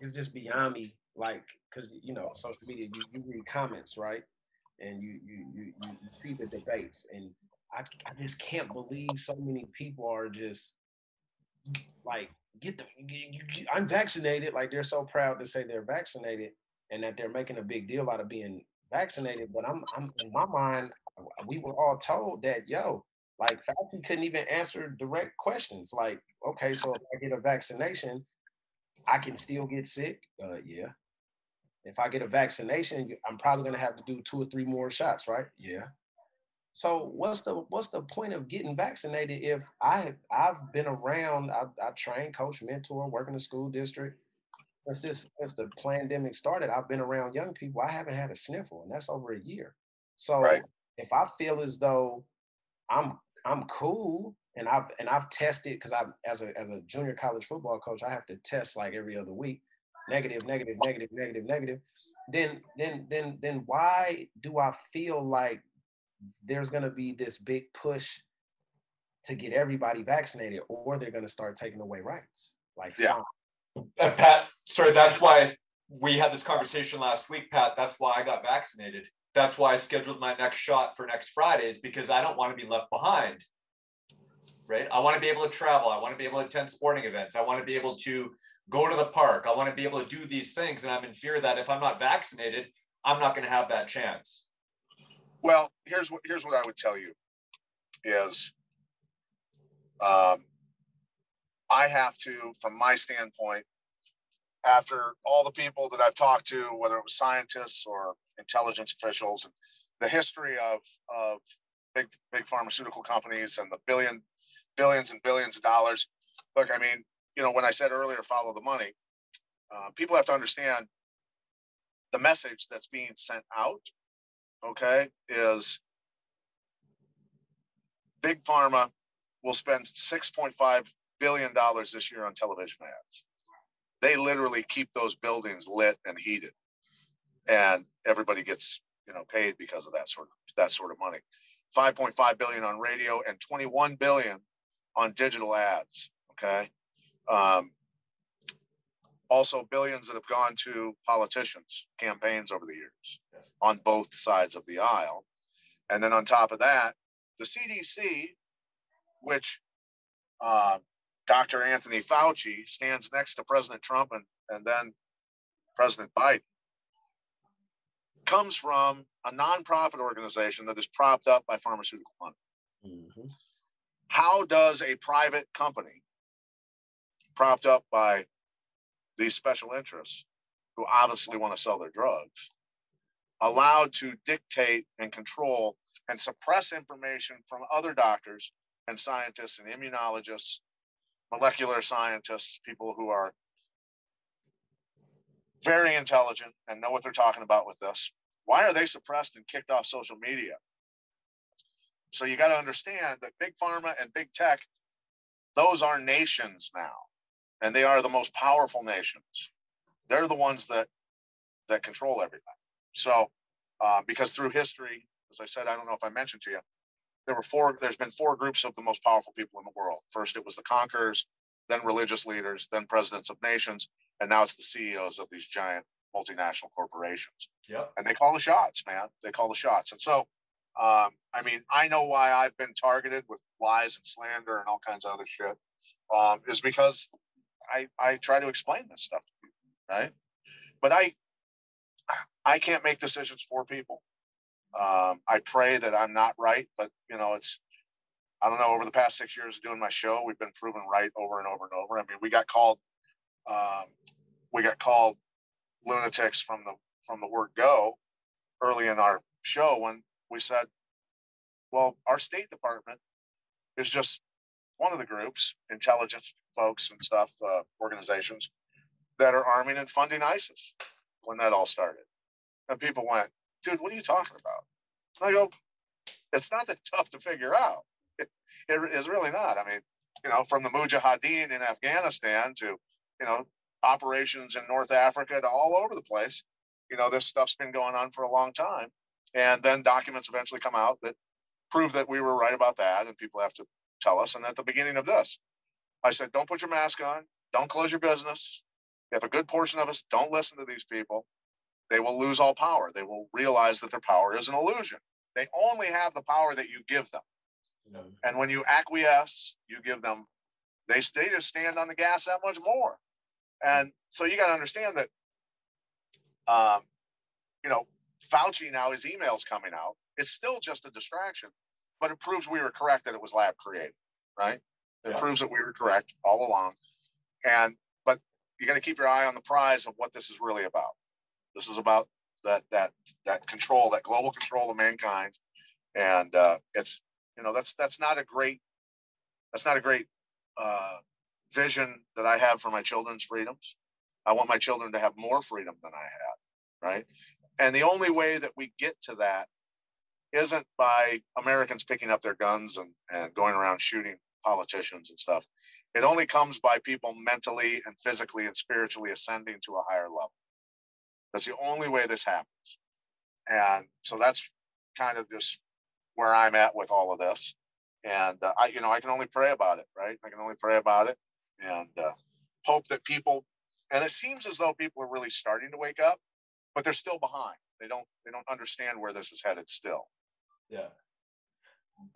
it's just beyond me. Like, cause you know, social media, you, you read comments, right? And you you you you you see the debates, and I I just can't believe so many people are just like get the you, you, you- I'm vaccinated. Like they're so proud to say they're vaccinated, and that they're making a big deal out of being vaccinated. But I'm I'm in my mind, we were all told that yo, like Fauci couldn't even answer direct questions. Like, okay, so if I get a vaccination, I can still get sick. Uh, yeah. If I get a vaccination, I'm probably gonna have to do two or three more shots, right? Yeah. So what's the what's the point of getting vaccinated if I I've been around, I, I train, coach, mentor, work in the school district since this since the pandemic started. I've been around young people. I haven't had a sniffle, and that's over a year. So Right. if I feel as though I'm I'm cool and I've and I've tested because I as a as a junior college football coach, I have to test like every other week, negative, negative, negative, negative, negative. Then then then then why do I feel like there's gonna be this big push to get everybody vaccinated, or they're gonna start taking away rights? Like Yeah. And Pat, sorry, that's why we had this conversation last week, Pat. That's why I got vaccinated. That's why I scheduled my next shot for next Friday, is because I don't want to be left behind. Right? I want to be able to travel. I want to be able to attend sporting events. I want to be able to go to the park. I want to be able to do these things. And I'm in fear that if I'm not vaccinated, I'm not going to have that chance. Well, here's what here's what I would tell you is um, I have to, from my standpoint, after all the people that I've talked to, whether it was scientists or intelligence officials, and the history of of big big pharmaceutical companies and the billion billions and billions of dollars. Look, I mean, you know, when I said earlier, follow the money, uh, people have to understand the message that's being sent out okay, is Big Pharma will spend $6.5 billion dollars this year on television ads. They literally keep those buildings lit and heated. And everybody gets, you know, paid because of that sort of that sort of money. 5.5 billion on radio and 21 billion on digital ads. Okay. Um, also billions that have gone to politicians campaigns over the years on both sides of the aisle and then on top of that the cdc which uh, dr anthony fauci stands next to president trump and, and then president biden comes from a nonprofit organization that is propped up by pharmaceutical money Mhm. how does a private company propped up by these special interests who obviously want to sell their drugs allowed to dictate and control and suppress information from other doctors and scientists and immunologists molecular scientists people who are very intelligent and know what they're talking about with this why are they suppressed and kicked off social media? So you got to understand that big pharma and big tech those are nations now and they are the most powerful nations. They're the ones that that control everything. So uh, because through history as i said i don't know if i mentioned to you there were four there's been four groups of the most powerful people in the world first it was the conquerors then religious leaders then presidents of nations and now it's the ceos of these giant multinational corporations Yep. and they call the shots, man. They call the shots. And so, um, I mean, I know why I've been targeted with lies and slander and all kinds of other shit, um, is because I I try to explain this stuff to people, right? But I I can't make decisions for people. Um, I pray that I'm not right, but you know, it's I don't know. Over the past six years of doing my show, we've been proven right over and over and over. I mean, we got called um, we got called lunatics from the from the word go early in our show when we said, well, our State Department is just one of the groups, intelligence folks and stuff, uh, organizations that are arming and funding ISIS when that all started. And people went, dude, what are you talking about? And I go, It's not that tough to figure out. It, it is really not. I mean, you know, from the Mujahideen in Afghanistan to, you know, operations in North Africa to all over the place. You know, this stuff's been going on for a long time. And then documents eventually come out that prove that we were right about that. And people have to tell us. And at the beginning of this, I said, don't put your mask on, don't close your business. If a good portion of us don't listen to these people, they will lose all power. They will realize that their power is an illusion. They only have the power that you give them. And when you acquiesce, you give them, they, they just stand on the gas that much more. And so you got to understand that, um, you know, Fauci now, his emails coming out, it's still just a distraction, but it proves we were correct that it was lab created, right? It Yeah. proves that we were correct all along. And, but you got to keep your eye on the prize of what this is really about. This is about that, that, that control, that global control of mankind. And, uh, it's, you know, that's, that's not a great, that's not a great, uh, vision that I have for my children's freedoms. I want my children to have more freedom than I had, right? And the only way that we get to that isn't by Americans picking up their guns and, and going around shooting politicians and stuff. It only comes by people mentally and physically and spiritually ascending to a higher level. That's the only way this happens. And so that's kind of just where I'm at with all of this. And uh, I, you know, I can only pray about it, right? I can only pray about it and uh, hope that people, and it seems as though people are really starting to wake up, but they're still behind. They don't, they don't understand where this is headed still. Yeah.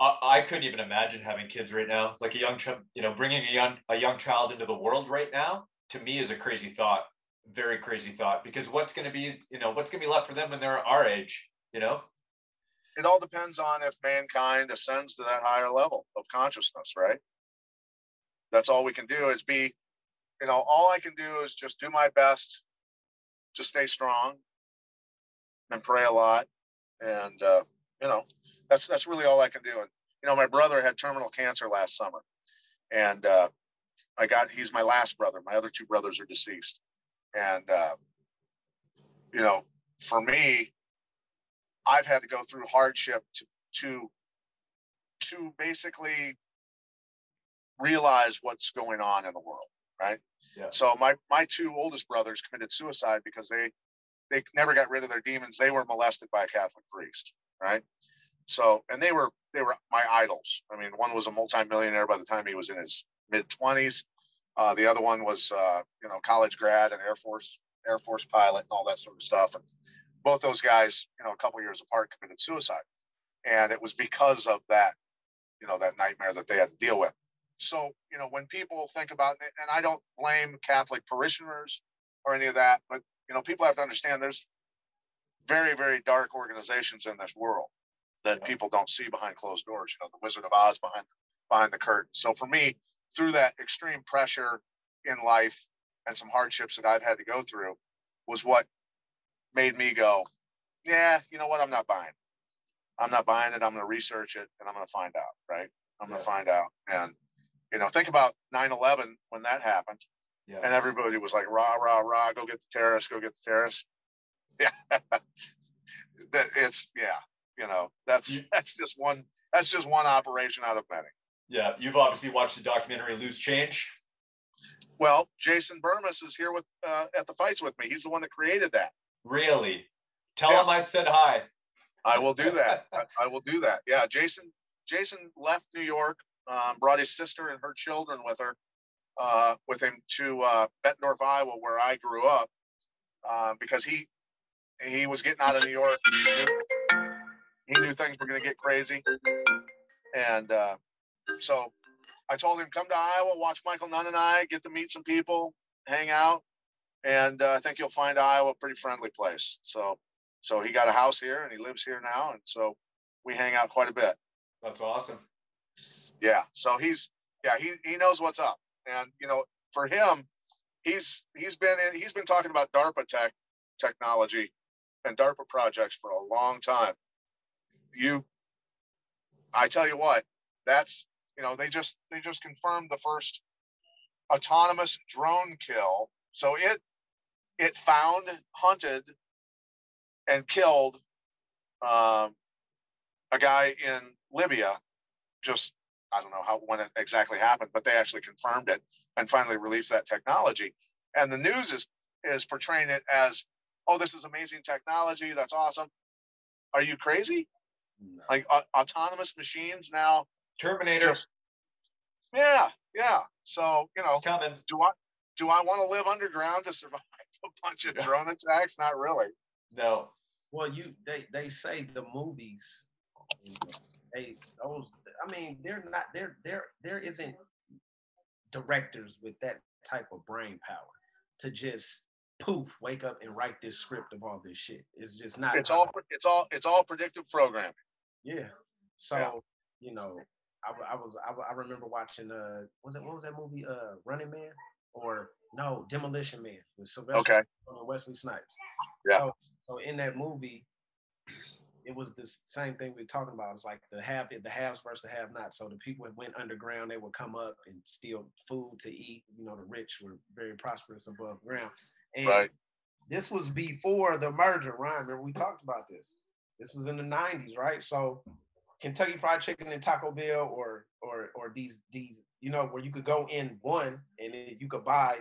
I, couldn't even imagine having kids right now. Like a young you know, bringing a young a young child into the world right now to me is a crazy thought. Very crazy thought. Because what's going to be, you know, what's going to be left for them when they're our age? You know. It all depends on if mankind ascends to that higher level of consciousness, right? That's all we can do is be, you know, all I can do is just do my best to stay strong and pray a lot. And, uh, you know, that's, that's really all I can do. And, you know, my brother had terminal cancer last summer and, uh, I got, he's my last brother. My other two brothers are deceased. And, uh, you know, for me, I've had to go through hardship to, to, to basically realize what's going on in the world, right? Yeah. So my my two oldest brothers committed suicide because they they never got rid of their demons. They were molested by a Catholic priest, right? So and they were they were my idols. I mean, one was a multimillionaire by the time he was in his mid twenties. Uh, the other one was uh, you know college grad and Air Force Air Force pilot and all that sort of stuff. And both those guys, you know, a couple years apart, committed suicide, and it was because of that, you know, that nightmare that they had to deal with. So, you know, when people think about it, and I don't blame Catholic parishioners or any of that, but you know, people have to understand there's very, very dark organizations in this world that people don't see behind closed doors. You know, the Wizard of Oz behind behind the curtain. So for me, through that extreme pressure in life and some hardships that I've had to go through, was what made me go, yeah, you know what? I'm not buying. I'm not buying it. I'm going to research it and I'm going to find out. Right. I'm going to find out. And, you know, think about 9 11 when that happened Yeah. and everybody was like, rah, rah, rah, go get the terrorists, go get the terrorists. Yeah. that it's, yeah, you know, that's, that's just one, that's just one operation out of many. Yeah. You've obviously watched the documentary Loose Change. Well, Jason Bermas is here with, uh, at the fights with me. He's the one that created that. Really? Tell Yeah. him I said hi. I will do that. I, will do that. Yeah, Jason. Jason left New York, um, brought his sister and her children with her, uh, with him to uh, Bettendorf, Iowa, where I grew up, uh, because he he was getting out of New York. He knew, he knew things were going to get crazy, and uh, so I told him, "Come to Iowa, watch Michael Nunn and I get to meet some people, hang out, and uh, I think you'll find Iowa a pretty friendly place." So so he got a house here and he lives here now, and so we hang out quite a bit. That's awesome. Yeah. So he's yeah he he knows what's up, and you know for him, he's he's been in, he's been talking about DARPA tech technology and DARPA projects for a long time. You, I tell you what, that's you know they just they just confirmed the first autonomous drone kill. So it it found, hunted, and killed um, a guy in Libya just I don't know how when it exactly happened, but they actually confirmed it and finally released that technology. And the news is is portraying it as, oh, this is amazing technology. That's awesome. Are you crazy? No. Like uh, autonomous machines now? Terminator Just, yeah, yeah. So you know, is coming. do I do I want to live underground to survive a bunch of drone attacks? Not really. No. Well, you they they say the movies, they those. I mean, they're not there. There there isn't directors with that type of brain power to just poof wake up and write this script of all this shit. It's just not. It's all it's all it's all predictive programming. Yeah. So you know, I, I was I, I remember watching uh was it what was that movie uh Running Man or no Demolition Man with Sylvester Okay. And Wesley Snipes. Yeah. So, so in that movie, it was the same thing we are talking about. It's like the have the haves versus the have not. So the people that went underground, they would come up and steal food to eat. You know, the rich were very prosperous above ground. And Right. this was before the merger, Ryan. Remember we talked about this. This was in the 90s, right? So Kentucky Fried Chicken and Taco Bell, or or or these these, you know, where you could go in one and then you could buy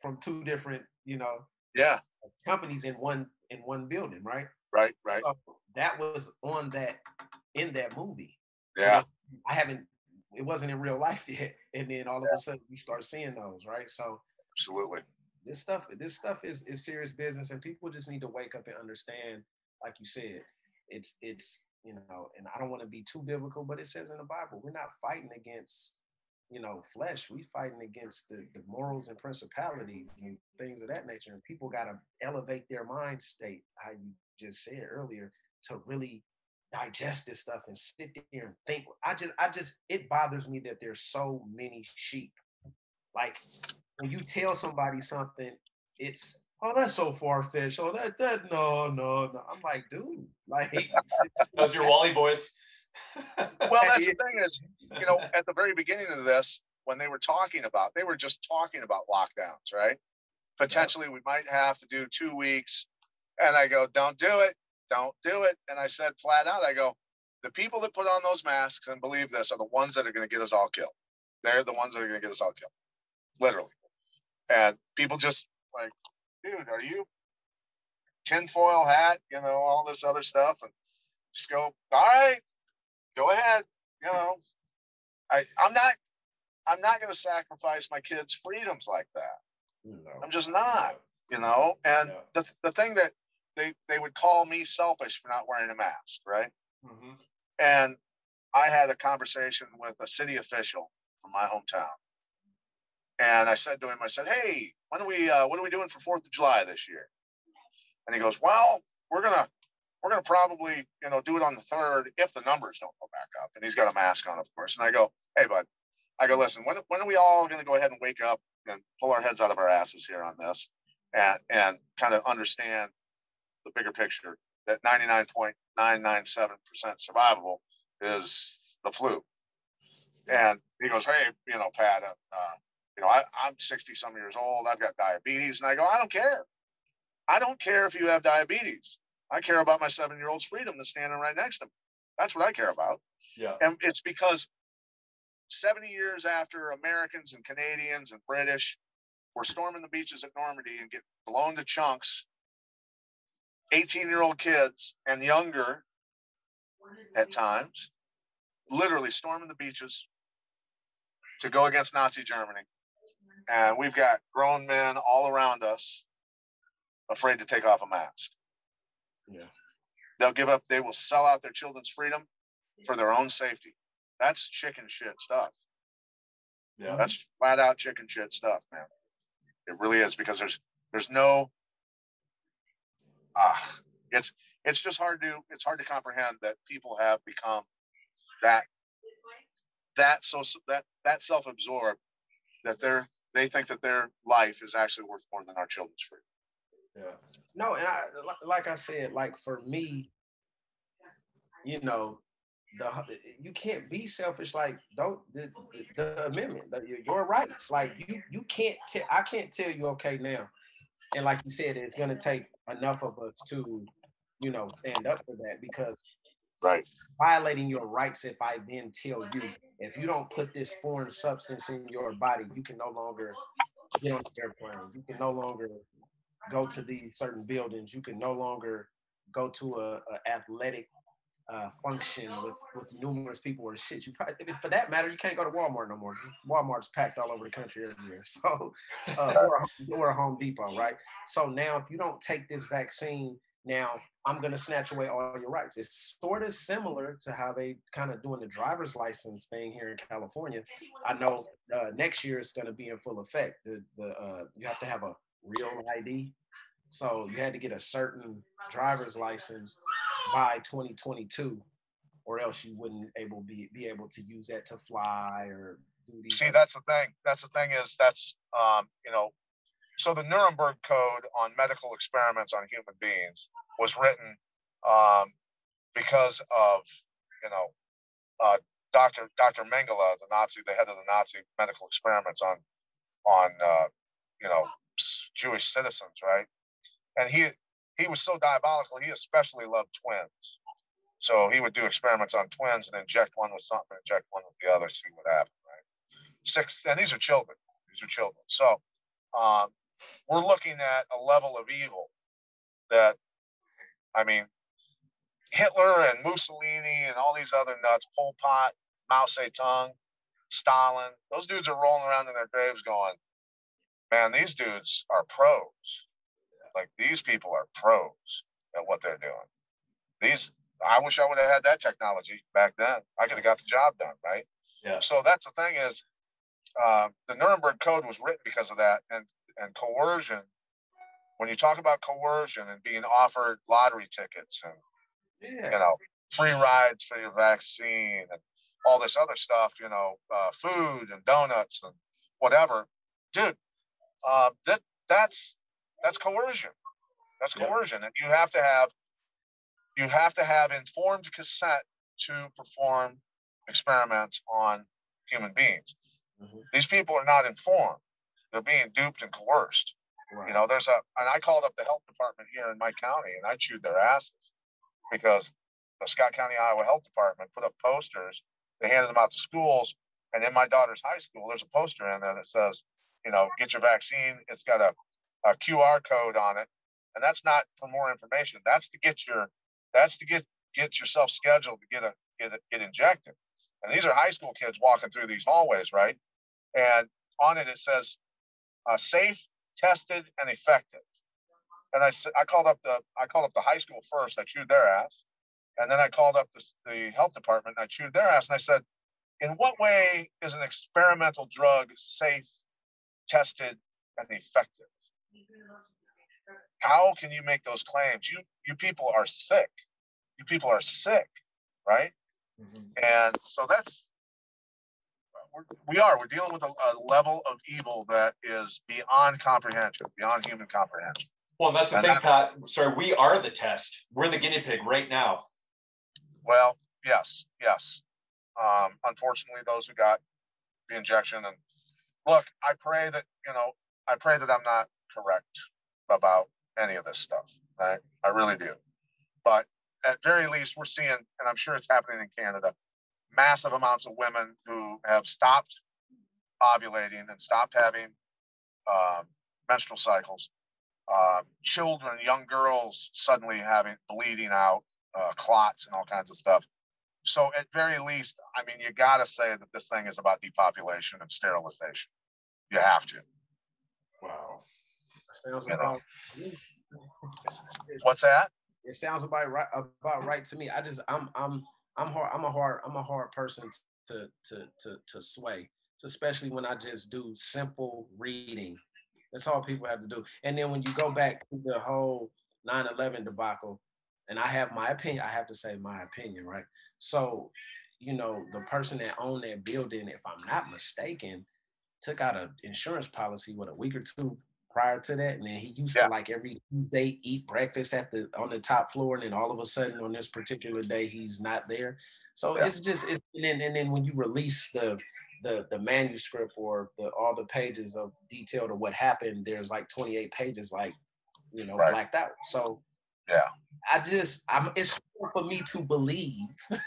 from two different, you know, Yeah. companies in one in one building, right? Right. Right. So that was on that in that movie. Yeah. I haven't. It wasn't in real life yet, and then all of a sudden we start seeing those, right? So Absolutely. this stuff, this stuff is is serious business, and people just need to wake up and understand, like you said, it's it's you know, and I don't want to be too biblical, but it says in the Bible, we're not fighting against you know flesh. We fighting against the, the morals and principalities and things of that nature. And people got to elevate their mind state, how you just said earlier, to really digest this stuff and sit there and think. I just, I just, it bothers me that there's so many sheep. Like when you tell somebody something, it's oh that's so far fetched. Oh that that no no no. I'm like, dude, like That was your Wally voice. Well, that's the thing is, you know, at the very beginning of this, when they were talking about, they were just talking about lockdowns, right? Potentially, we might have to do two weeks. And I go, don't do it. Don't do it. And I said flat out, I go, the people that put on those masks and believe this are the ones that are going to get us all killed. They're the ones that are going to get us all killed, literally. And people just like, dude, are you tinfoil hat? You know, all this other stuff. And just go, all right, go ahead. You know, I I'm not I'm not going to sacrifice my kids' freedoms like that. know, I'm just not. You know, and Yeah. the the thing that they they would call me selfish for not wearing a mask, right? Mhm. And I had a conversation with a city official from my hometown. And I said to him, I said, Hey, when are we uh, what are we doing for Fourth of July this year? And he goes, Well, we're gonna we're gonna probably, you know, do it on the third if the numbers don't go back up. And he's got a mask on, of course. And I go, Hey bud, I go, listen, when when are we all gonna go ahead and wake up and pull our heads out of our asses here on this and and kind of understand the bigger picture that 99.997% survivable is the flu. And he goes, Hey, you know, Pat, uh, uh, you know, I, I'm 60 some years old. I've got diabetes. And I go, I don't care. I don't care if you have diabetes. I care about my seven year old's freedom that's standing right next to me. That's what I care about. Yeah. And it's because 70 years after Americans and Canadians and British were storming the beaches at Normandy and get blown to chunks, 18 year old kids and younger at times, literally storming the beaches to go against Nazi Germany. And we've got grown men all around us afraid to take off a mask. yeah. They'll give up, they will sell out their children's freedom for their own safety. That's chicken shit stuff. Yeah. That's flat out chicken shit stuff, man. It really is because there's there's no ah it's it's just hard to it's hard to comprehend that people have become that that so that that self-absorbed that they're they think that their life is actually worth more than our children's freedom. Yeah. No, and I like I said, like for me, you know, the you can't be selfish. Like don't the, the, the amendment, the, your- your rights. Like you you can't tell. I can't tell you okay now, and like you said, it's gonna take enough of us to, you know, stand up for that because Right. violating your rights if I then tell you if you don't put this foreign substance in your body, you can no longer get on the airplane. You can no longer go to these certain buildings. You can no longer go to a, a athletic uh, function with with numerous people or shit. You probably, for that matter, you can't go to Walmart no more. Walmart's packed all over the country every year. So, uh, or, a- or a Home Depot, right? So now, if you don't take this vaccine, now I'm gonna snatch away all your rights. It's sort of similar to how they kind of doing the driver's license thing here in California. I know uh, next year it's gonna be in full effect. The, the uh, you have to have a real ID, so you had to get a certain driver's license by 2022, or else you wouldn't able be be able to use that to fly or do these. See, that's the thing. That's the thing is that's um, you know, so the Nuremberg Code on medical experiments on human beings was written um, because of you know uh, Dr. Dr. Mengele, the Nazi, the head of the Nazi medical experiments on on uh, you know Jewish citizens, right? And he he was so diabolical. He especially loved twins. So he would do experiments on twins and inject one with something, inject one with the other, see what happened, right? Six, and these are children. These are children. So um, we're looking at a level of evil that, I mean, Hitler and Mussolini and all these other nuts, Pol Pot, Mao Zedong, Stalin, those dudes are rolling around in their graves going, man, these dudes are pros. Like these people are pros at what they're doing. These, I wish I would have had that technology back then. I could have got the job done, right? Yeah. So that's the thing is, uh, the Nuremberg Code was written because of that, and and coercion. When you talk about coercion and being offered lottery tickets and you know free rides for your vaccine and all this other stuff, you know, uh, food and donuts and whatever, dude, uh, that that's that's coercion. That's Yeah. coercion, and you have to have you have to have informed consent to perform experiments on human beings. Mhm. These people are not informed; they're being duped and coerced. right. You know, there's a, and I called up the health department here in my county and I chewed their asses because the Scott County, Iowa Health Department put up posters. They handed them out to schools. And in my daughter's high school, there's a poster in there that says, you know, get your vaccine. It's got a, a QR code on it. And that's not for more information. That's to get your, that's to get, get yourself scheduled to get a, get a, get injected. And these are high school kids walking through these hallways, right? And on it, it says, uh, safe, tested, and effective. And I, I called up the I called up the high school first. I chewed their ass, and then I called up the, the health department. And I chewed their ass, and I said, "In what way is an experimental drug safe, tested, and effective? How can you make those claims? You you people are sick. You people are sick, right? Mhm. And so that's we are we're dealing with a, a level of evil that is beyond comprehension, beyond human comprehension. Well, that's the And thing, Pat. Sorry, we are the test. We're the guinea pig right now. Well, yes, yes. Um, unfortunately, those who got the injection and look, I pray that you know, I pray that I'm not correct about any of this stuff. Right, I really do. But at very least, we're seeing, and I'm sure it's happening in Canada, massive amounts of women who have stopped ovulating and stopped having um, menstrual cycles. Uh, children, young girls, suddenly having bleeding out, uh, clots, and all kinds of stuff. So at very least, I mean, you got to say that this thing is about depopulation and sterilization. You have to. Wow. Sounds you know. about, What's that? it sounds about right about right to me. I just I'm I'm I'm hard I'm a hard I'm a hard person to to to to sway, especially when I just do simple reading. That's all people have to do. And then when you go back to the whole 9/11 debacle, and I have my opinion, I have to say my opinion, right? So, you know, the person that owned that building, if I'm not mistaken, took out an insurance policy with a week or two prior to that, and then he used Yeah. to like every Tuesday eat breakfast at the on the top floor, and then all of a sudden on this particular day he's not there. So Yeah. it's just it's, and then and then when you release the the the manuscript or the all the pages of detail to what happened, there's like 28 pages like you know Right. blacked out. So Yeah. I just, I'm. It's hard for me to believe. Yeah.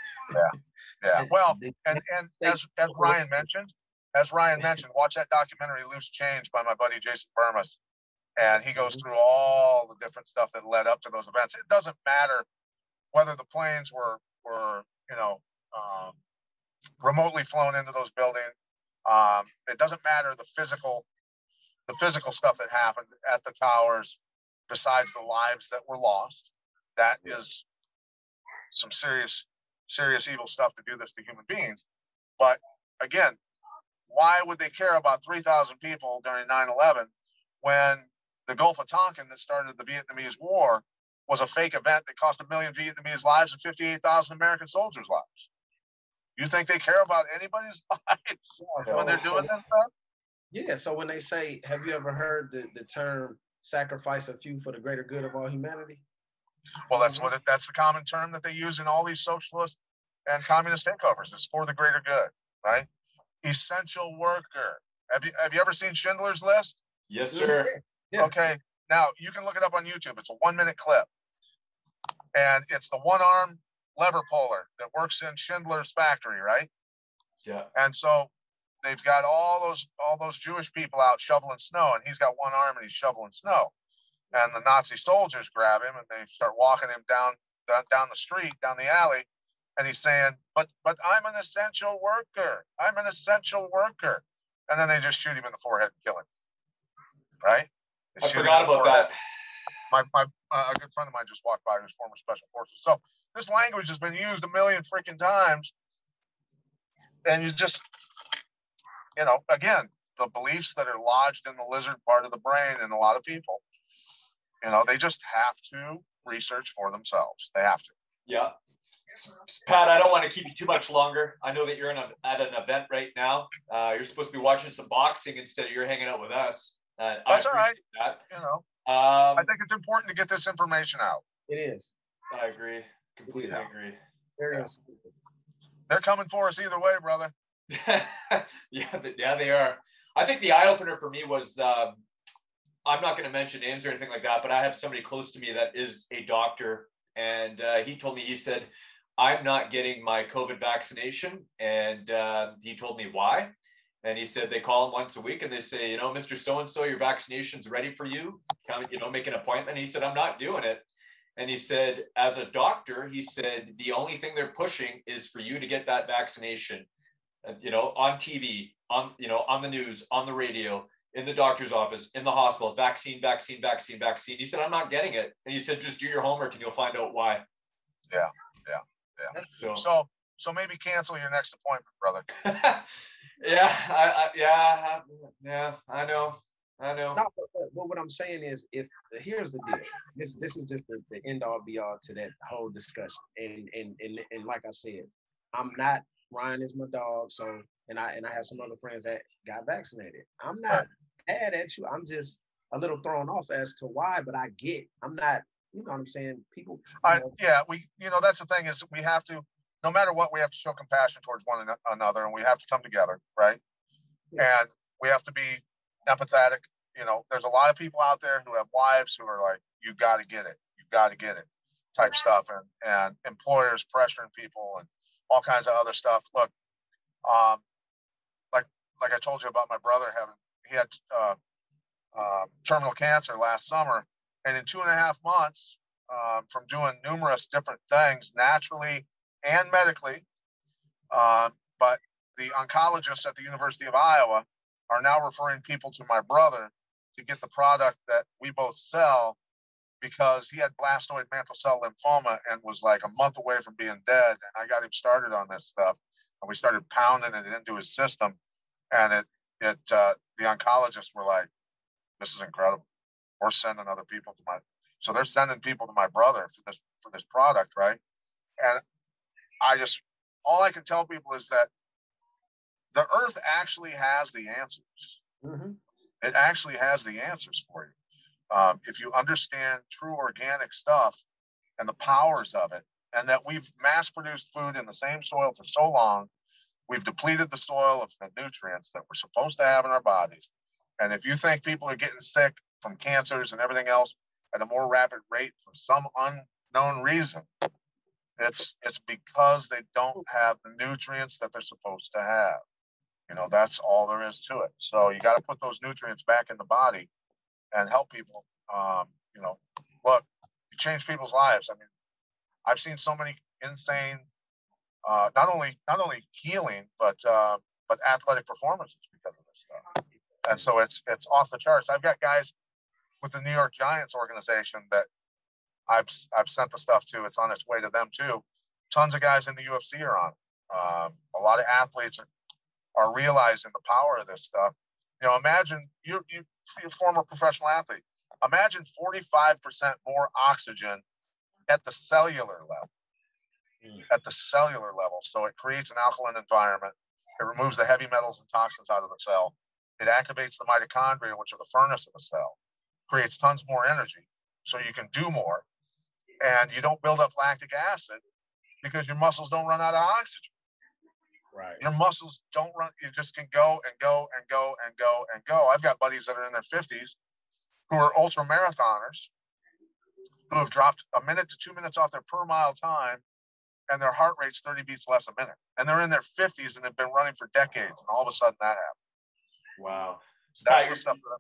Yeah. Well, and and as as Ryan mentioned, as Ryan mentioned, watch that documentary "Loose Change" by my buddy Jason Bermas, and he goes through all the different stuff that led up to those events. It doesn't matter whether the planes were were you know um, remotely flown into those buildings. Um, it doesn't matter the physical the physical stuff that happened at the towers, besides the lives that were lost. That is some serious serious evil stuff to do this to human beings. But again, why would they care about 3,000 people during 9 11 when the Gulf of Tonkin that started the Vietnamese War was a fake event that cost a million Vietnamese lives and 58,000 American soldiers' lives? You think they care about anybody's lives when they're doing that stuff? Yeah. So when they say, "Have you ever heard the, the term sacrifice a few for the greater good of all humanity?" Well, that's what it, that's the common term that they use in all these socialist and communist takeovers. It's for the greater good, right? Essential worker. Have you have you ever seen Schindler's List? Yes, mm-hmm. sir. Yeah. Okay, now you can look it up on YouTube. It's a one minute clip, and it's the one arm lever puller that works in Schindler's factory, right? Yeah. And so they've got all those all those Jewish people out shoveling snow, and he's got one arm and he's shoveling snow. And the Nazi soldiers grab him and they start walking him down down, down the street, down the alley, and he's saying, "But but I'm an essential worker. I'm an essential worker." And then they just shoot him in the forehead and kill him. Right? They I forgot about forehead that. my, my uh, a good friend of mine just walked by who's former special forces. So this language has been used a million freaking times, and you just, you know, again, the beliefs that are lodged in the lizard part of the brain in a lot of people, you know, they just have to research for themselves. They have to. Yeah. Pat, I don't want to keep you too much longer. I know that you're in a, at an event right now. Uh, you're supposed to be watching some boxing instead of you're hanging out with us. Uh, I That's all right. appreciate You know, Um, I think it's important to get this information out. It is. I agree. Completely Yeah. agree. Very Yeah. insightful. They're coming for us either way, brother. yeah, th- yeah, they are. I think the eye opener for me was um, I'm not going to mention names or anything like that, but I have somebody close to me that is a doctor, and uh, he told me he said I'm not getting my COVID vaccination, and uh, he told me why. And he said they call him once a week and they say, you know, Mr. So and so, your vaccination's ready for you. Come, you know, make an appointment. He said, I'm not doing it. And he said, as a doctor, he said, the only thing they're pushing is for you to get that vaccination, uh, you know, on TV, on, you know, on the news, on the radio, in the doctor's office, in the hospital, vaccine, vaccine, vaccine, vaccine. He said, I'm not getting it. And he said, just do your homework and you'll find out why. Yeah, yeah, yeah. So, So, so maybe cancel your next appointment, brother. yeah, I, I, yeah, yeah, I know. I know. No, but, but- but what I'm saying is, if here's the deal, this this is just the, the end all be all to that whole discussion. And and and and like I said, I'm not Ryan is my dog, so and I and I have some other friends that got vaccinated. I'm not mad at you. I'm just a little thrown off as to why, but I get. I'm not. You know what I'm saying? People. you I, know, yeah, we, you know, that's the thing is we have to, no matter what, we have to show compassion towards one another and we have to come together, right? And we have to be empathetic. You know, there's a lot of people out there who have wives who are like, you got to get it, you got to get it type stuff and, and employers pressuring people and all kinds of other stuff. Look, um, like, like I told you about my brother having, he had, uh, uh, terminal cancer last summer and in two and a half months, um, from doing numerous different things naturally and medically. Uh, but the oncologists at the University of Iowa are now referring people to my brother to get the product that we both sell because he had blastoid mantle cell lymphoma and was like a month away from being dead. And I got him started on this stuff and we started pounding it into his system. And it, it, uh, the oncologists were like, this is incredible. We're sending other people to my, so they're sending people to my brother for this, for this product, right? And I just, all I can tell people is that the earth actually has the answers. mhm. It actually has the answers for you. Um, if you understand true organic stuff and the powers of it, and that we've mass produced food in the same soil for so long, we've depleted the soil of the nutrients that we're supposed to have in our bodies. And if you think people are getting sick from cancers and everything else at a more rapid rate for some unknown reason, it's it's because they don't have the nutrients that they're supposed to have. You know, that's all there is to it. So you got to put those nutrients back in the body and help people. Um, you know, look, you change people's lives. I mean, I've seen so many insane, uh, not only not only healing, but uh, but athletic performances because of this stuff. And so it's it's off the charts. I've got guys with the New York Giants organization that I've I've sent the stuff to. It's on its way to them too. Tons of guys in the UFC are on. Um, a lot of athletes are, are realizing the power of this stuff. You know, imagine you you you're a former professional athlete. Imagine 45% more oxygen at the cellular level. At the cellular level. So it creates an alkaline environment. It removes the heavy metals and toxins out of the cell. It activates the mitochondria, which are the furnace of the cell, creates tons more energy. So you can do more. And you don't build up lactic acid because your muscles don't run out of oxygen. Right. Your muscles don't run, you just can go and go and go and go and go. I've got buddies that are in their 50s who are ultra marathoners who have dropped a minute to two minutes off their per mile time and their heart rate's 30 beats less a minute. And they're in their 50s and they've been running for decades. And all of a sudden that happened. Wow. So That's the stuff that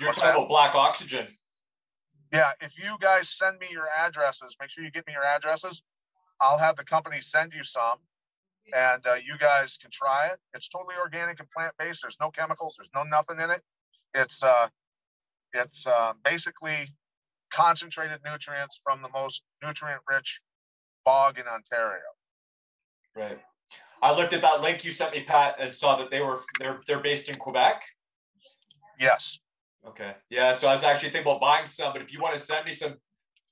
you're What's talking that? about black oxygen. Yeah, if you guys send me your addresses, make sure you get me your addresses. I'll have the company send you some, and uh, you guys can try it. It's totally organic and plant based. There's no chemicals. There's no nothing in it. It's uh, it's uh, basically concentrated nutrients from the most nutrient rich bog in Ontario. Right. I looked at that link you sent me, Pat, and saw that they were they're they're based in Quebec. Yes, Okay. Yeah. So I was actually thinking about buying some, but if you want to send me some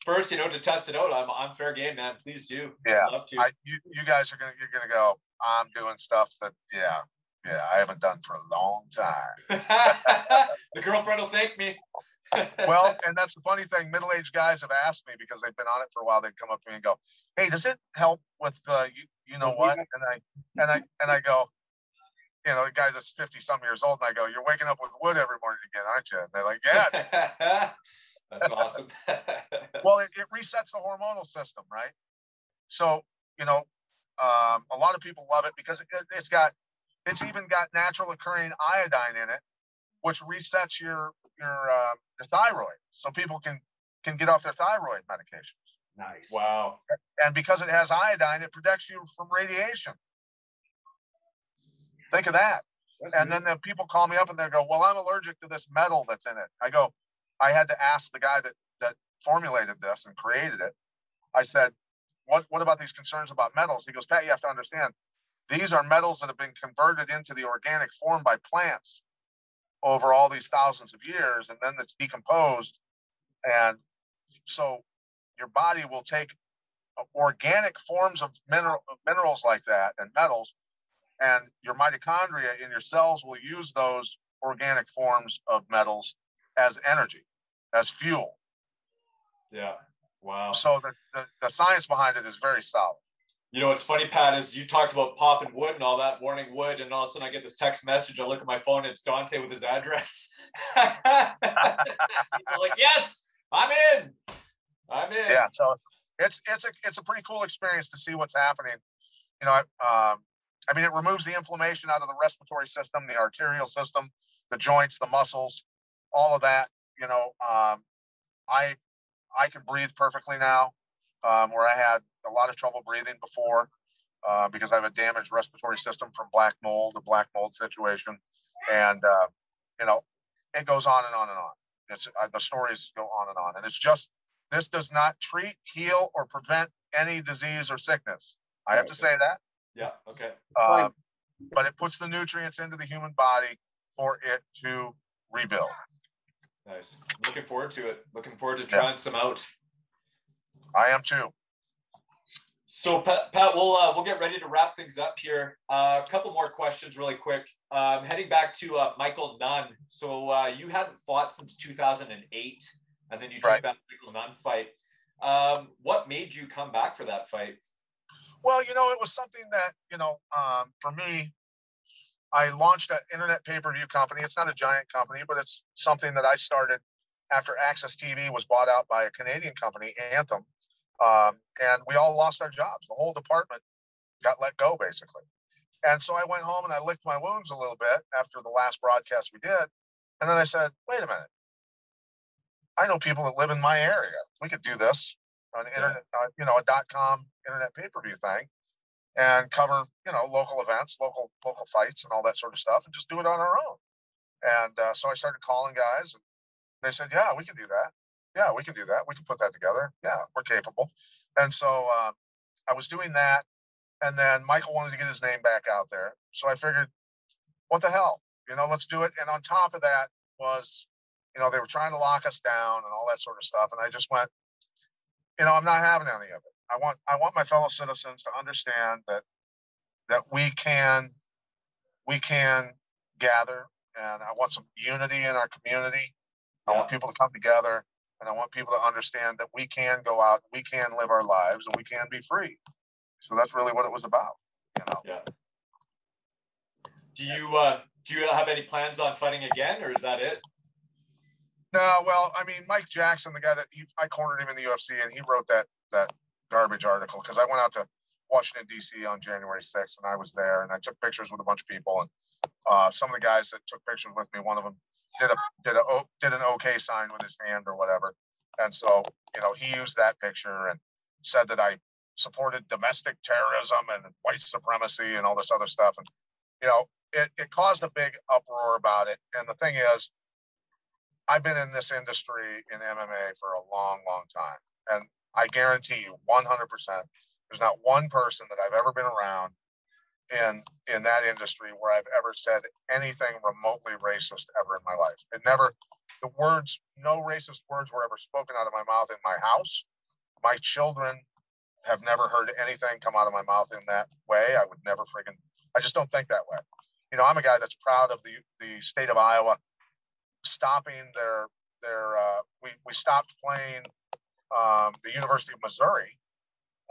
first, you know, to test it out, I'm I'm fair game, man. Please do. Yeah, I'd love to. I you, you guys are gonna you're gonna go. I'm doing stuff that yeah yeah I haven't done for a long time. the girlfriend will thank me. well, and that's the funny thing. Middle-aged guys have asked me because they've been on it for a while. They'd come up to me and go, "Hey, does it help with uh, you? You know what?" And I and I and I go, you know, a guy that's fifty some years old, and I go, "You're waking up with wood every morning again, aren't you?" And they're like, "Yeah." That's awesome. well, it, it resets the hormonal system, right? So you know, um, a lot of people love it because it, it's got it's even got natural occurring iodine in it, which resets your your uh, your thyroid, so people can can get off their thyroid medications. Nice. wow. and because it has iodine, it protects you from radiation. Think of that. That's And neat. then the people call me up and they go, "Well, I'm allergic to this metal that's in it." I go, "I had to ask the guy that that formulated this and created it." I said, "What what about these concerns about metals?" He goes, "Pat, you have to understand, these are metals that have been converted into the organic form by plants over all these thousands of years, and then it's decomposed, and so your body will take uh, organic forms of mineral minerals like that and metals and your mitochondria in your cells will use those organic forms of metals as energy as fuel Yeah. Wow. so the, the, the science behind it is very solid You know what's funny, Pat, is you talked about popping wood and all that, warning wood, and all of a sudden I get this text message. I look at my phone, it's Dante with his address. Like, yes, I'm in. I'm in. yeah so it's it's a it's a pretty cool experience to see what's happening you know I- um, i mean it removes the inflammation out of the respiratory system the arterial system the joints the muscles all of that you know um, i i can breathe perfectly now um, where i had a lot of trouble breathing before uh, because i have a damaged respiratory system from black mold a black mold situation and uh, you know it goes on and on and on it's uh, the stories go on and on and it's just this does not treat, heal, or prevent any disease or sickness. I have to say that. Yeah. Okay. Uh, but it puts the nutrients into the human body for it to rebuild. Nice. Looking forward to it. Looking forward to Yeah. trying some out. I am too. So Pat, Pat we'll uh, we'll get ready to wrap things up here. Uh, a couple more questions, really quick. Um, heading back to uh, Michael Nunn. So uh, you hadn't fought since 2008, and then you took Right. that Michael Nunn fight. Um, what made you come back for that fight? Well, you know, it was something that, you know, um, for me, I launched an internet pay per view company. It's not a giant company, but it's something that I started after AXS TV was bought out by a Canadian company, Anthem, um, and we all lost our jobs. The whole department got let go, basically. And so I went home and I licked my wounds a little bit after the last broadcast we did. And then I said, wait a minute. I know people that live in my area. We could do this on internet, uh, you know, a dot com internet pay per view thing and cover, you know, local events, local local fights and all that sort of stuff and just do it on our own. And uh, so I started calling guys and they said, yeah, we can do that. Yeah, we can do that. We can put that together. Yeah, we're capable. And so uh, I was doing that. And then Michael wanted to get his name back out there. So I figured, what the hell? You know, let's do it. And on top of that was, you know, they were trying to lock us down and all that sort of stuff. And I just went, you know, I'm not having any of it. I want I want my fellow citizens to understand that that we can we can gather and I want some unity in our community. I want people to come together and I want people to understand that we can go out, we can live our lives and we can be free. So that's really what it was about, you know. Yeah. Do you uh do you have any plans on fighting again or is that it? No, well, I mean, Mike Jackson, the guy that he, I cornered him in the UFC, and he wrote that that garbage article because I went out to Washington D.C. on January 6th, and I was there, and I took pictures with a bunch of people, and uh, some of the guys that took pictures with me, one of them did a did a did an OK sign with his hand or whatever, and so you know he used that picture and said that I supported domestic terrorism and white supremacy and all this other stuff, and you know it it caused a big uproar about it, and the thing is. I've been in this industry in MMA for a long, long time. And I guarantee you 100%, there's not one person that I've ever been around in in that industry where I've ever said anything remotely racist ever in my life. It never the words no racist words were ever spoken out of my mouth in my house. My children have never heard anything come out of my mouth in that way. I would never friggin' I just don't think that way. You know, I'm a guy that's proud of the the state of Iowa stopping their their uh, we we stopped playing um, the University of Missouri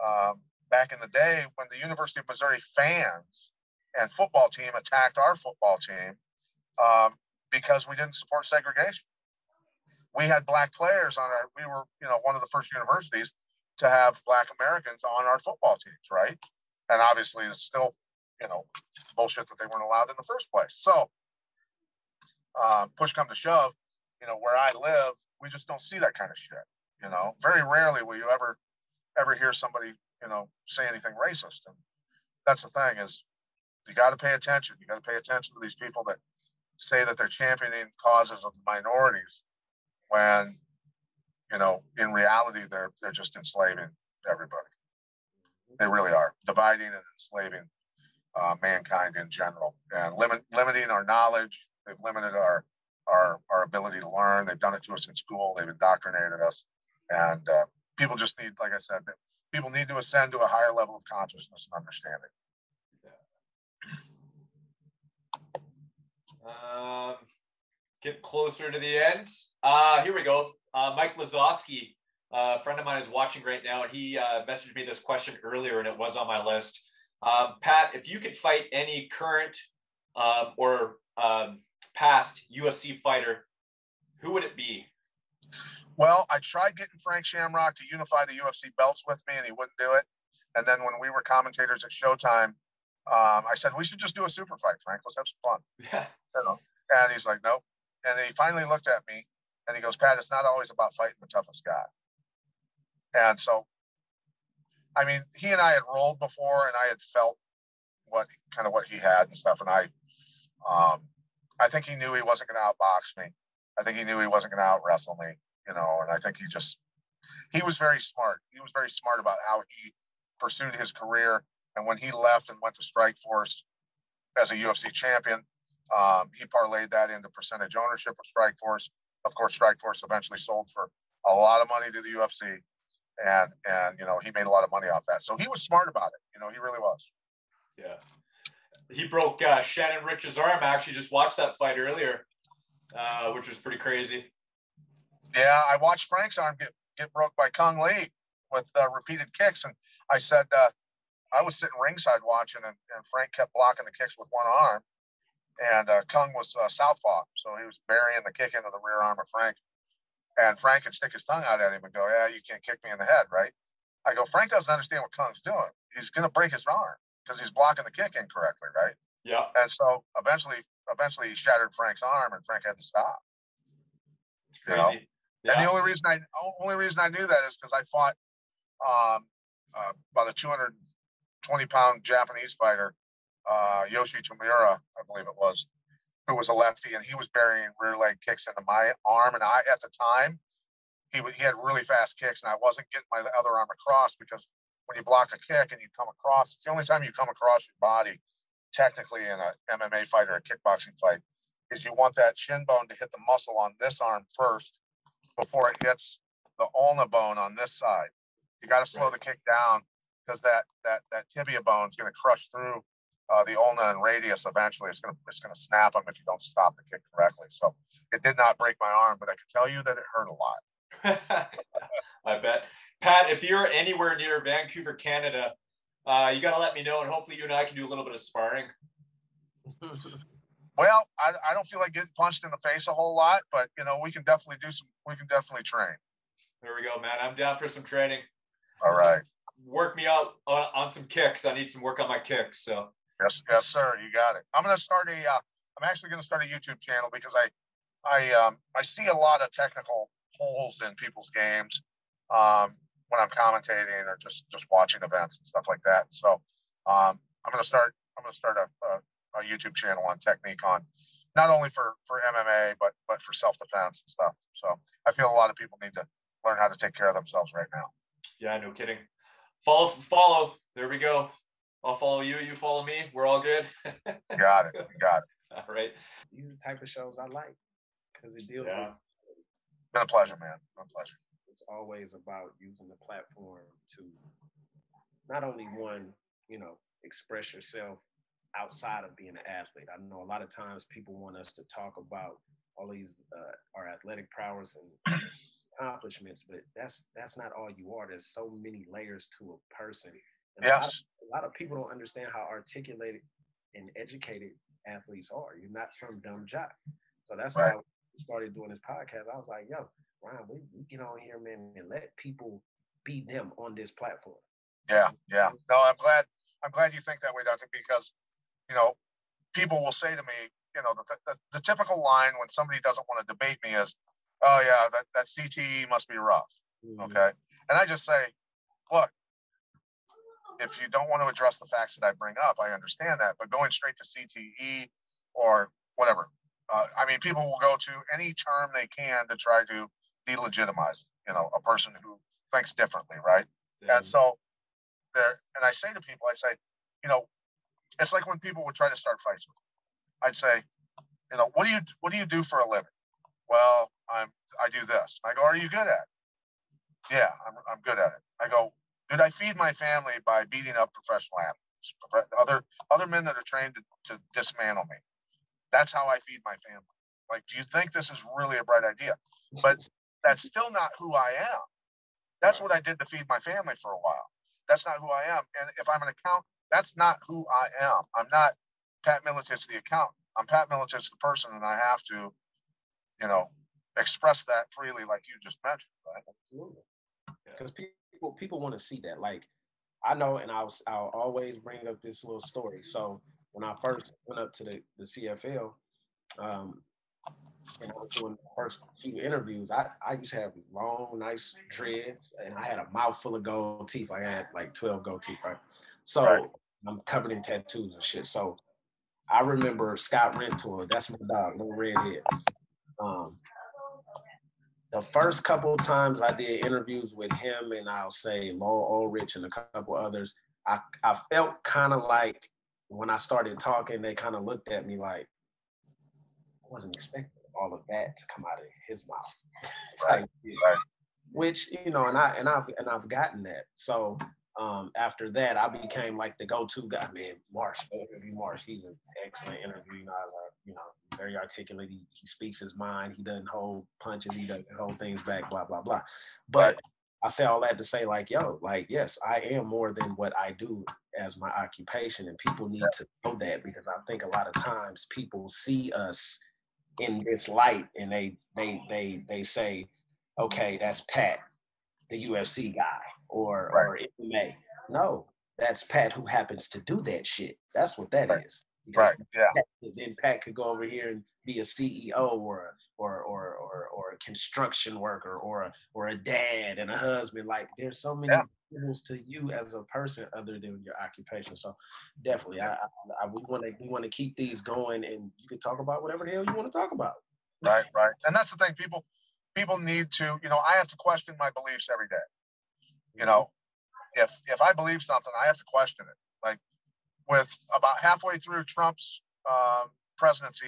um, back in the day when the University of Missouri fans and football team attacked our football team um, because we didn't support segregation. We had black players on our. We were you know one of the first universities to have black Americans on our football teams, right? And obviously it's still you know bullshit that they weren't allowed in the first place. So uh, push come to shove, you know, where I live, we just don't see that kind of shit. You know, very rarely will you ever ever hear somebody, you know, say anything racist. And that's the thing is you got to pay attention. You got to pay attention to these people that say that they're championing causes of the minorities when, you know, in reality they're they're just enslaving everybody. They really are dividing and enslaving uh, mankind in general and limit, limiting our knowledge, They've limited our our our ability to learn. They've done it to us in school. They've indoctrinated us, and uh, people just need, like I said, people need to ascend to a higher level of consciousness and understanding. Um, get closer to the end. Uh, here we go. Uh, Mike Lazowski, uh, a friend of mine, is watching right now, and he uh, messaged me this question earlier, and it was on my list. Um, Pat, if you could fight any current um, or um, past UFC fighter, who would it be? Well, I tried getting Frank Shamrock to unify the UFC belts with me, and he wouldn't do it. And then when we were commentators at Showtime, um, I said we should just do a super fight, Frank. Let's have some fun. Yeah. You know? And he's like, nope. And he finally looked at me, and he goes, Pat, it's not always about fighting the toughest guy. And so, I mean, he and I had rolled before, and I had felt what kind of what he had and stuff, and I, um, I think he knew he wasn't going to outbox me. I think he knew he wasn't going to out wrestle me, you know, and I think he just, he was very smart. He was very smart about how he pursued his career. And when he left and went to Strikeforce as a UFC champion, um, he parlayed that into percentage ownership of Strikeforce. Of course, Strikeforce eventually sold for a lot of money to the UFC. And, and, you know, he made a lot of money off that. So he was smart about it. You know, he really was. Yeah he broke uh, Shannon Ritch's arm. I actually just watched that fight earlier, uh, which was pretty crazy. Yeah, I watched Frank's arm get, get broke by Cung Le with uh, repeated kicks, and I said uh, I was sitting ringside watching, and, and, Frank kept blocking the kicks with one arm, and uh, Cung was uh, southpaw, so he was burying the kick into the rear arm of Frank. And Frank could stick his tongue out at him and go, "Yeah, you can't kick me in the head, right?" I go, Frank doesn't understand what Cung's doing. He's gonna break his arm because he's blocking the kick incorrectly, right? Yeah. And so eventually, eventually, he shattered Frank's arm, and Frank had to stop. It's You know? crazy. Yeah. And the only reason I only reason I knew that is because I fought um, uh, about a 220 pound Japanese fighter, uh, Yoshi Tamura, I believe it was, who was a lefty, and he was burying rear leg kicks into my arm, and I at the time he he had really fast kicks, and I wasn't getting my other arm across because when you block a kick and you come across, it's the only time you come across your body, technically in a MMA fight or a kickboxing fight, is you want that shin bone to hit the muscle on this arm first before it hits the ulna bone on this side. You got to slow the kick down because that that that tibia bone is going to crush through uh, the ulna and radius. Eventually, it's going to it's going to snap them if you don't stop the kick correctly. So it did not break my arm, but I can tell you that it hurt a lot. I bet. Pat, if you're anywhere near Vancouver, Canada, uh, you got to let me know, and hopefully you and I can do a little bit of sparring. Well, I, I don't feel like getting punched in the face a whole lot, but you know we can definitely do some. We can definitely train. There we go, man. I'm down for some training. All right. Work me out on, on some kicks. I need some work on my kicks. So Yes, yes, sir. You got it. I'm gonna start a. Uh, I'm actually gonna start a YouTube channel because I, I, um, I see a lot of technical holes in people's games, um, when I'm commentating or just just watching events and stuff like that. So, um, I'm gonna start. I'm gonna start a, a, a YouTube channel on technique on, not only for for MMA but but for self defense and stuff. So I feel a lot of people need to learn how to take care of themselves right now. yeah, no kidding. Follow, follow. There we go. I'll follow you. You follow me. We're all good. Got it. Got it. all right. These are the type of shows I like because it deals Yeah. with Been a pleasure, man. Been a pleasure. It's always about using the platform to not only one, you know, express yourself outside of being an athlete. I know a lot of times people want us to talk about all these uh, our athletic prowess and accomplishments, but that's that's not all you are. There's so many layers to a person. And a lot of- Yes. a lot of people don't understand how articulated and educated athletes are. You're not some dumb jock. So that's why Right. when we started doing this podcast. I was like, yo, Ryan, we, we get on here, man, and let people be them on this platform. Yeah, yeah. No, I'm glad. I'm glad you think that way, Doctor, because you know, people will say to me, you know, the, the, the typical line when somebody doesn't want to debate me is, "Oh yeah, that that CTE must be rough." Mhm. Okay, and I just say, look, if you don't want to address the facts that I bring up, I understand that, but going straight to CTE or whatever, uh, I mean, people will go to any term they can to try to delegitimize, you know, a person who thinks differently, right? Yeah. And so there, and I say to people, I say, you know, it's like when people would try to start fights with me. I'd say, you know, what do you what do you do for a living? Well, I'm I do this. I go, are you good at it? Yeah, I'm I'm good at it. I go, did I feed my family by beating up professional athletes, other other men that are trained to, to dismantle me. That's how I feed my family. Like, do you think this is really a bright idea? But that's still not who I am. That's what I did to feed my family for a while. That's not who I am. And if I'm an accountant, that's not who I am. I'm not Pat Miletich, the accountant. I'm Pat Miletich, the person, and I have to, you know, express that freely, like you just mentioned. Right? Absolutely. Yeah. Because people people want to see that. Like I know, and I'll I'll always bring up this little story. So when I first went up to the the CFL, um, and I was doing the first few interviews, I I used to have long, nice dreads, and I had a mouthful of gold teeth. I had like twelve gold teeth, right? So Right. I'm covered in tattoos and shit. So I remember Scott Rintoul. That's my dog, little redhead. Um, the first couple of times I did interviews with him and I'll say Lowell Ullrich and a couple others, I, I felt kind of like when I started talking, they kind of looked at me like I wasn't expecting all of that to come out of his mouth. type right. Which, you know, and I and I've and I've gotten that. So um, after that, I became like the go-to guy. Man, Marsh, interview Marsh. He's an excellent interview. You know, you know, very articulate. He, he speaks his mind. He doesn't hold punches. He doesn't hold things back. Blah blah blah. But I say all that to say, like, yo, like, yes, I am more than what I do as my occupation, and people need to know that because I think a lot of times people see us in this light, and they they they they say, okay, that's Pat, the UFC guy, or Right. or MMA. No, that's Pat who happens to do that shit. That's what that is. Right. Because Right. Yeah. Pat- then Pat could go over here and be a CEO or or or or, or a construction worker or a, or a dad and a husband. Like there's so many Yeah. levels to you as a person other than your occupation. So definitely, I, I, I we want to we want to keep these going, and you can talk about whatever the hell you want to talk about. right right and that's the thing people people need to you know i have to question my beliefs every day you know if if i believe something i have to question it like with about halfway through trump's um, presidency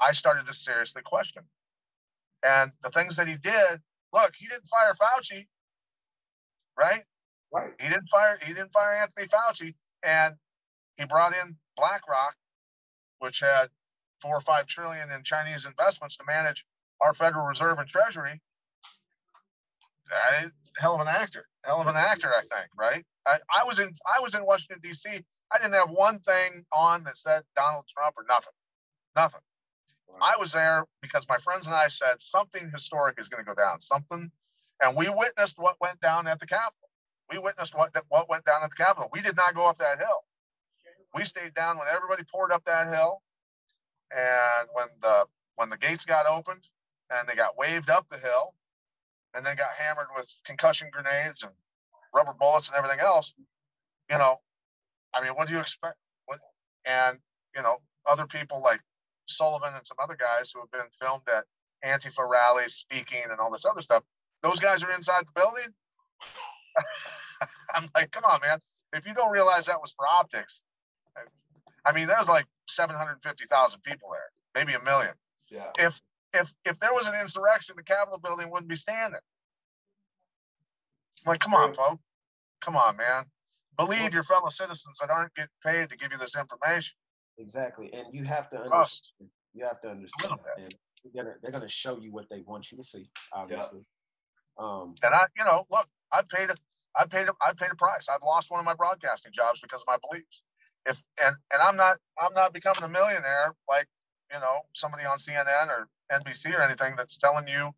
i started to seriously question and the things that he did look he didn't fire fauci right Right. he didn't fire he didn't fire Anthony Fauci and he brought in BlackRock, which had four or five trillion in Chinese investments to manage our Federal Reserve and Treasury. Uh, hell of an actor, hell of an actor, I think, right? I, I was in I was in Washington D.C. I didn't have one thing on that said Donald Trump or nothing, nothing. I was there because my friends and I said something historic is going to go down, something, and we witnessed what went down at the Capitol. We witnessed what what went down at the Capitol. We did not go up that hill. We stayed down when everybody poured up that hill, and when the when the gates got opened and they got waved up the hill, and then got hammered with concussion grenades and rubber bullets and everything else. You know, I mean, what do you expect? What and you know other people like Sullivan and some other guys who have been filmed at Antifa rallies speaking and all this other stuff. Those guys are inside the building. I'm like, come on, man. If you don't realize that was for optics, I mean, there's like 750,000 people there, maybe a million. Yeah. If if if there was an insurrection, the Capitol building wouldn't be standing. I'm like, come on, folks. Come on, man. Believe your fellow citizens that aren't getting paid to give you this information. Exactly, and you have to understand. You have to understand, and they're gonna they're gonna show you what they want you to see. Obviously, um, And I, you know, look, I paid a, I paid a, I paid a price. I've lost one of my broadcasting jobs because of my beliefs. If and and I'm not I'm not becoming a millionaire like you know somebody on CNN or NBC or anything that's telling you,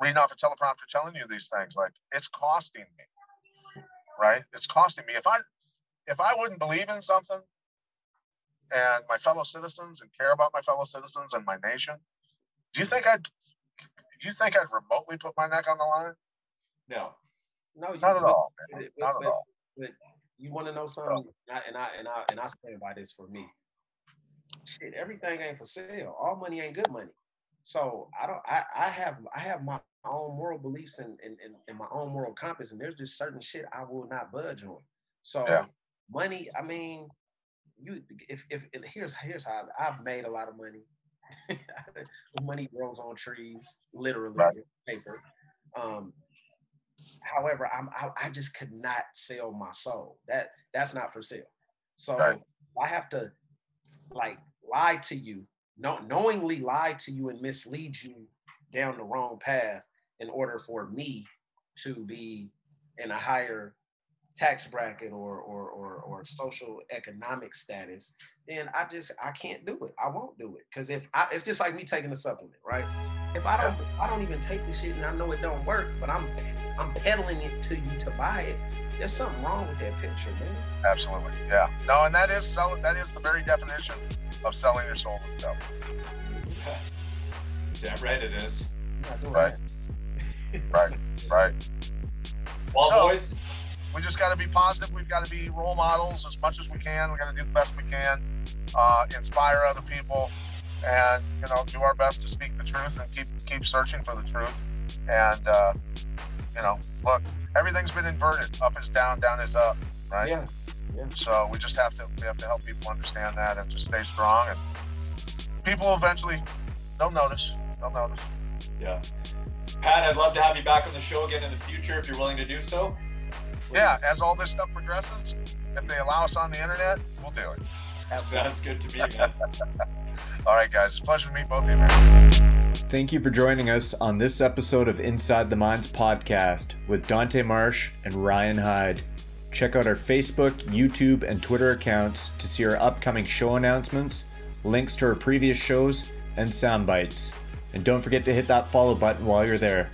reading off a teleprompter telling you these things. Like it's costing me, right? It's costing me. If I if I wouldn't believe in something and my fellow citizens and care about my fellow citizens and my nation, do you think I'd do you think I'd remotely put my neck on the line? No. no, you, Not at but- all. but- Not but- at all. but you want to know something, and I, and I and I and I stand by this for me. Shit, everything ain't for sale. All money ain't good money. So I don't. I I have I have my own moral beliefs and and, and, and my own moral compass, and there's just certain shit I will not budge on. So Yeah. money. I mean, you if if here's here's how I've, I've made a lot of money. money grows on trees, literally Right. paper. Um, however, I'm I, I just could not sell my soul. That that's not for sale. So Right. I have to like lie to you, no, knowingly lie to you and mislead you down the wrong path in order for me to be in a higher tax bracket or or or, or social economic status, then I just I can't do it. I won't do it because if I, it's just like me taking a supplement, right? If I don't I don't even take the shit and I know it don't work, but I'm I'm peddling it to you to buy it. There's something wrong with that picture, man. Absolutely. Yeah. No, and that is selling. That is the very definition of selling your soul to the devil. Damn right it is. You're not doing Right. Right. Right. Well, So- boys, We just got to be positive. We've got to be role models as much as we can. We got to do the best we can, uh, inspire other people, and you know, do our best to speak the truth and keep keep searching for the truth. And uh, you know, look, everything's been inverted. Up is down, down is up. Right. Yeah. So we just have to we have to help people understand that and just stay strong. And people eventually they'll notice. They'll notice. yeah. Pat, I'd love to have you back on the show again in the future if you're willing to do so. Yeah. As all this stuff progresses, if they allow us on the internet, we'll do it. Sounds good to me, man. All right, guys. It's a pleasure to meet both of you. Thank you for joining us on this episode of Inside the Minds podcast with Dante Marsh and Ryan Heid. Check out our Facebook, YouTube, and Twitter accounts to see our upcoming show announcements, links to our previous shows, and sound bites. And don't forget to hit that follow button while you're there.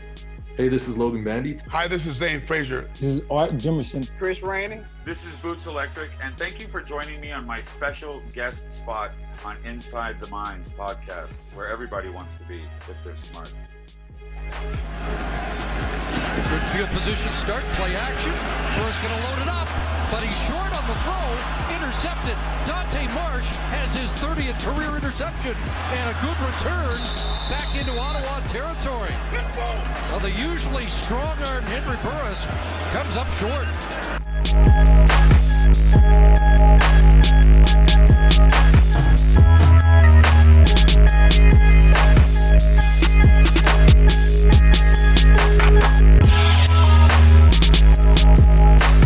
Hey, this is Logan Bandy. Hi, this is Zane Frazier. This is Art Jimmerson. Chris Rainey. This is Boots Electric, and thank you for joining me on my special guest spot on Inside the Minds podcast, where everybody wants to be if they're smart. Good field position start, play action. Burris going to load it up, but he's short on the throw. Intercepted. Dante Marsh has his 30th career interception and a good return back into Ottawa territory. Well, the usually strong-armed Henry Burris comes up short. Thank you.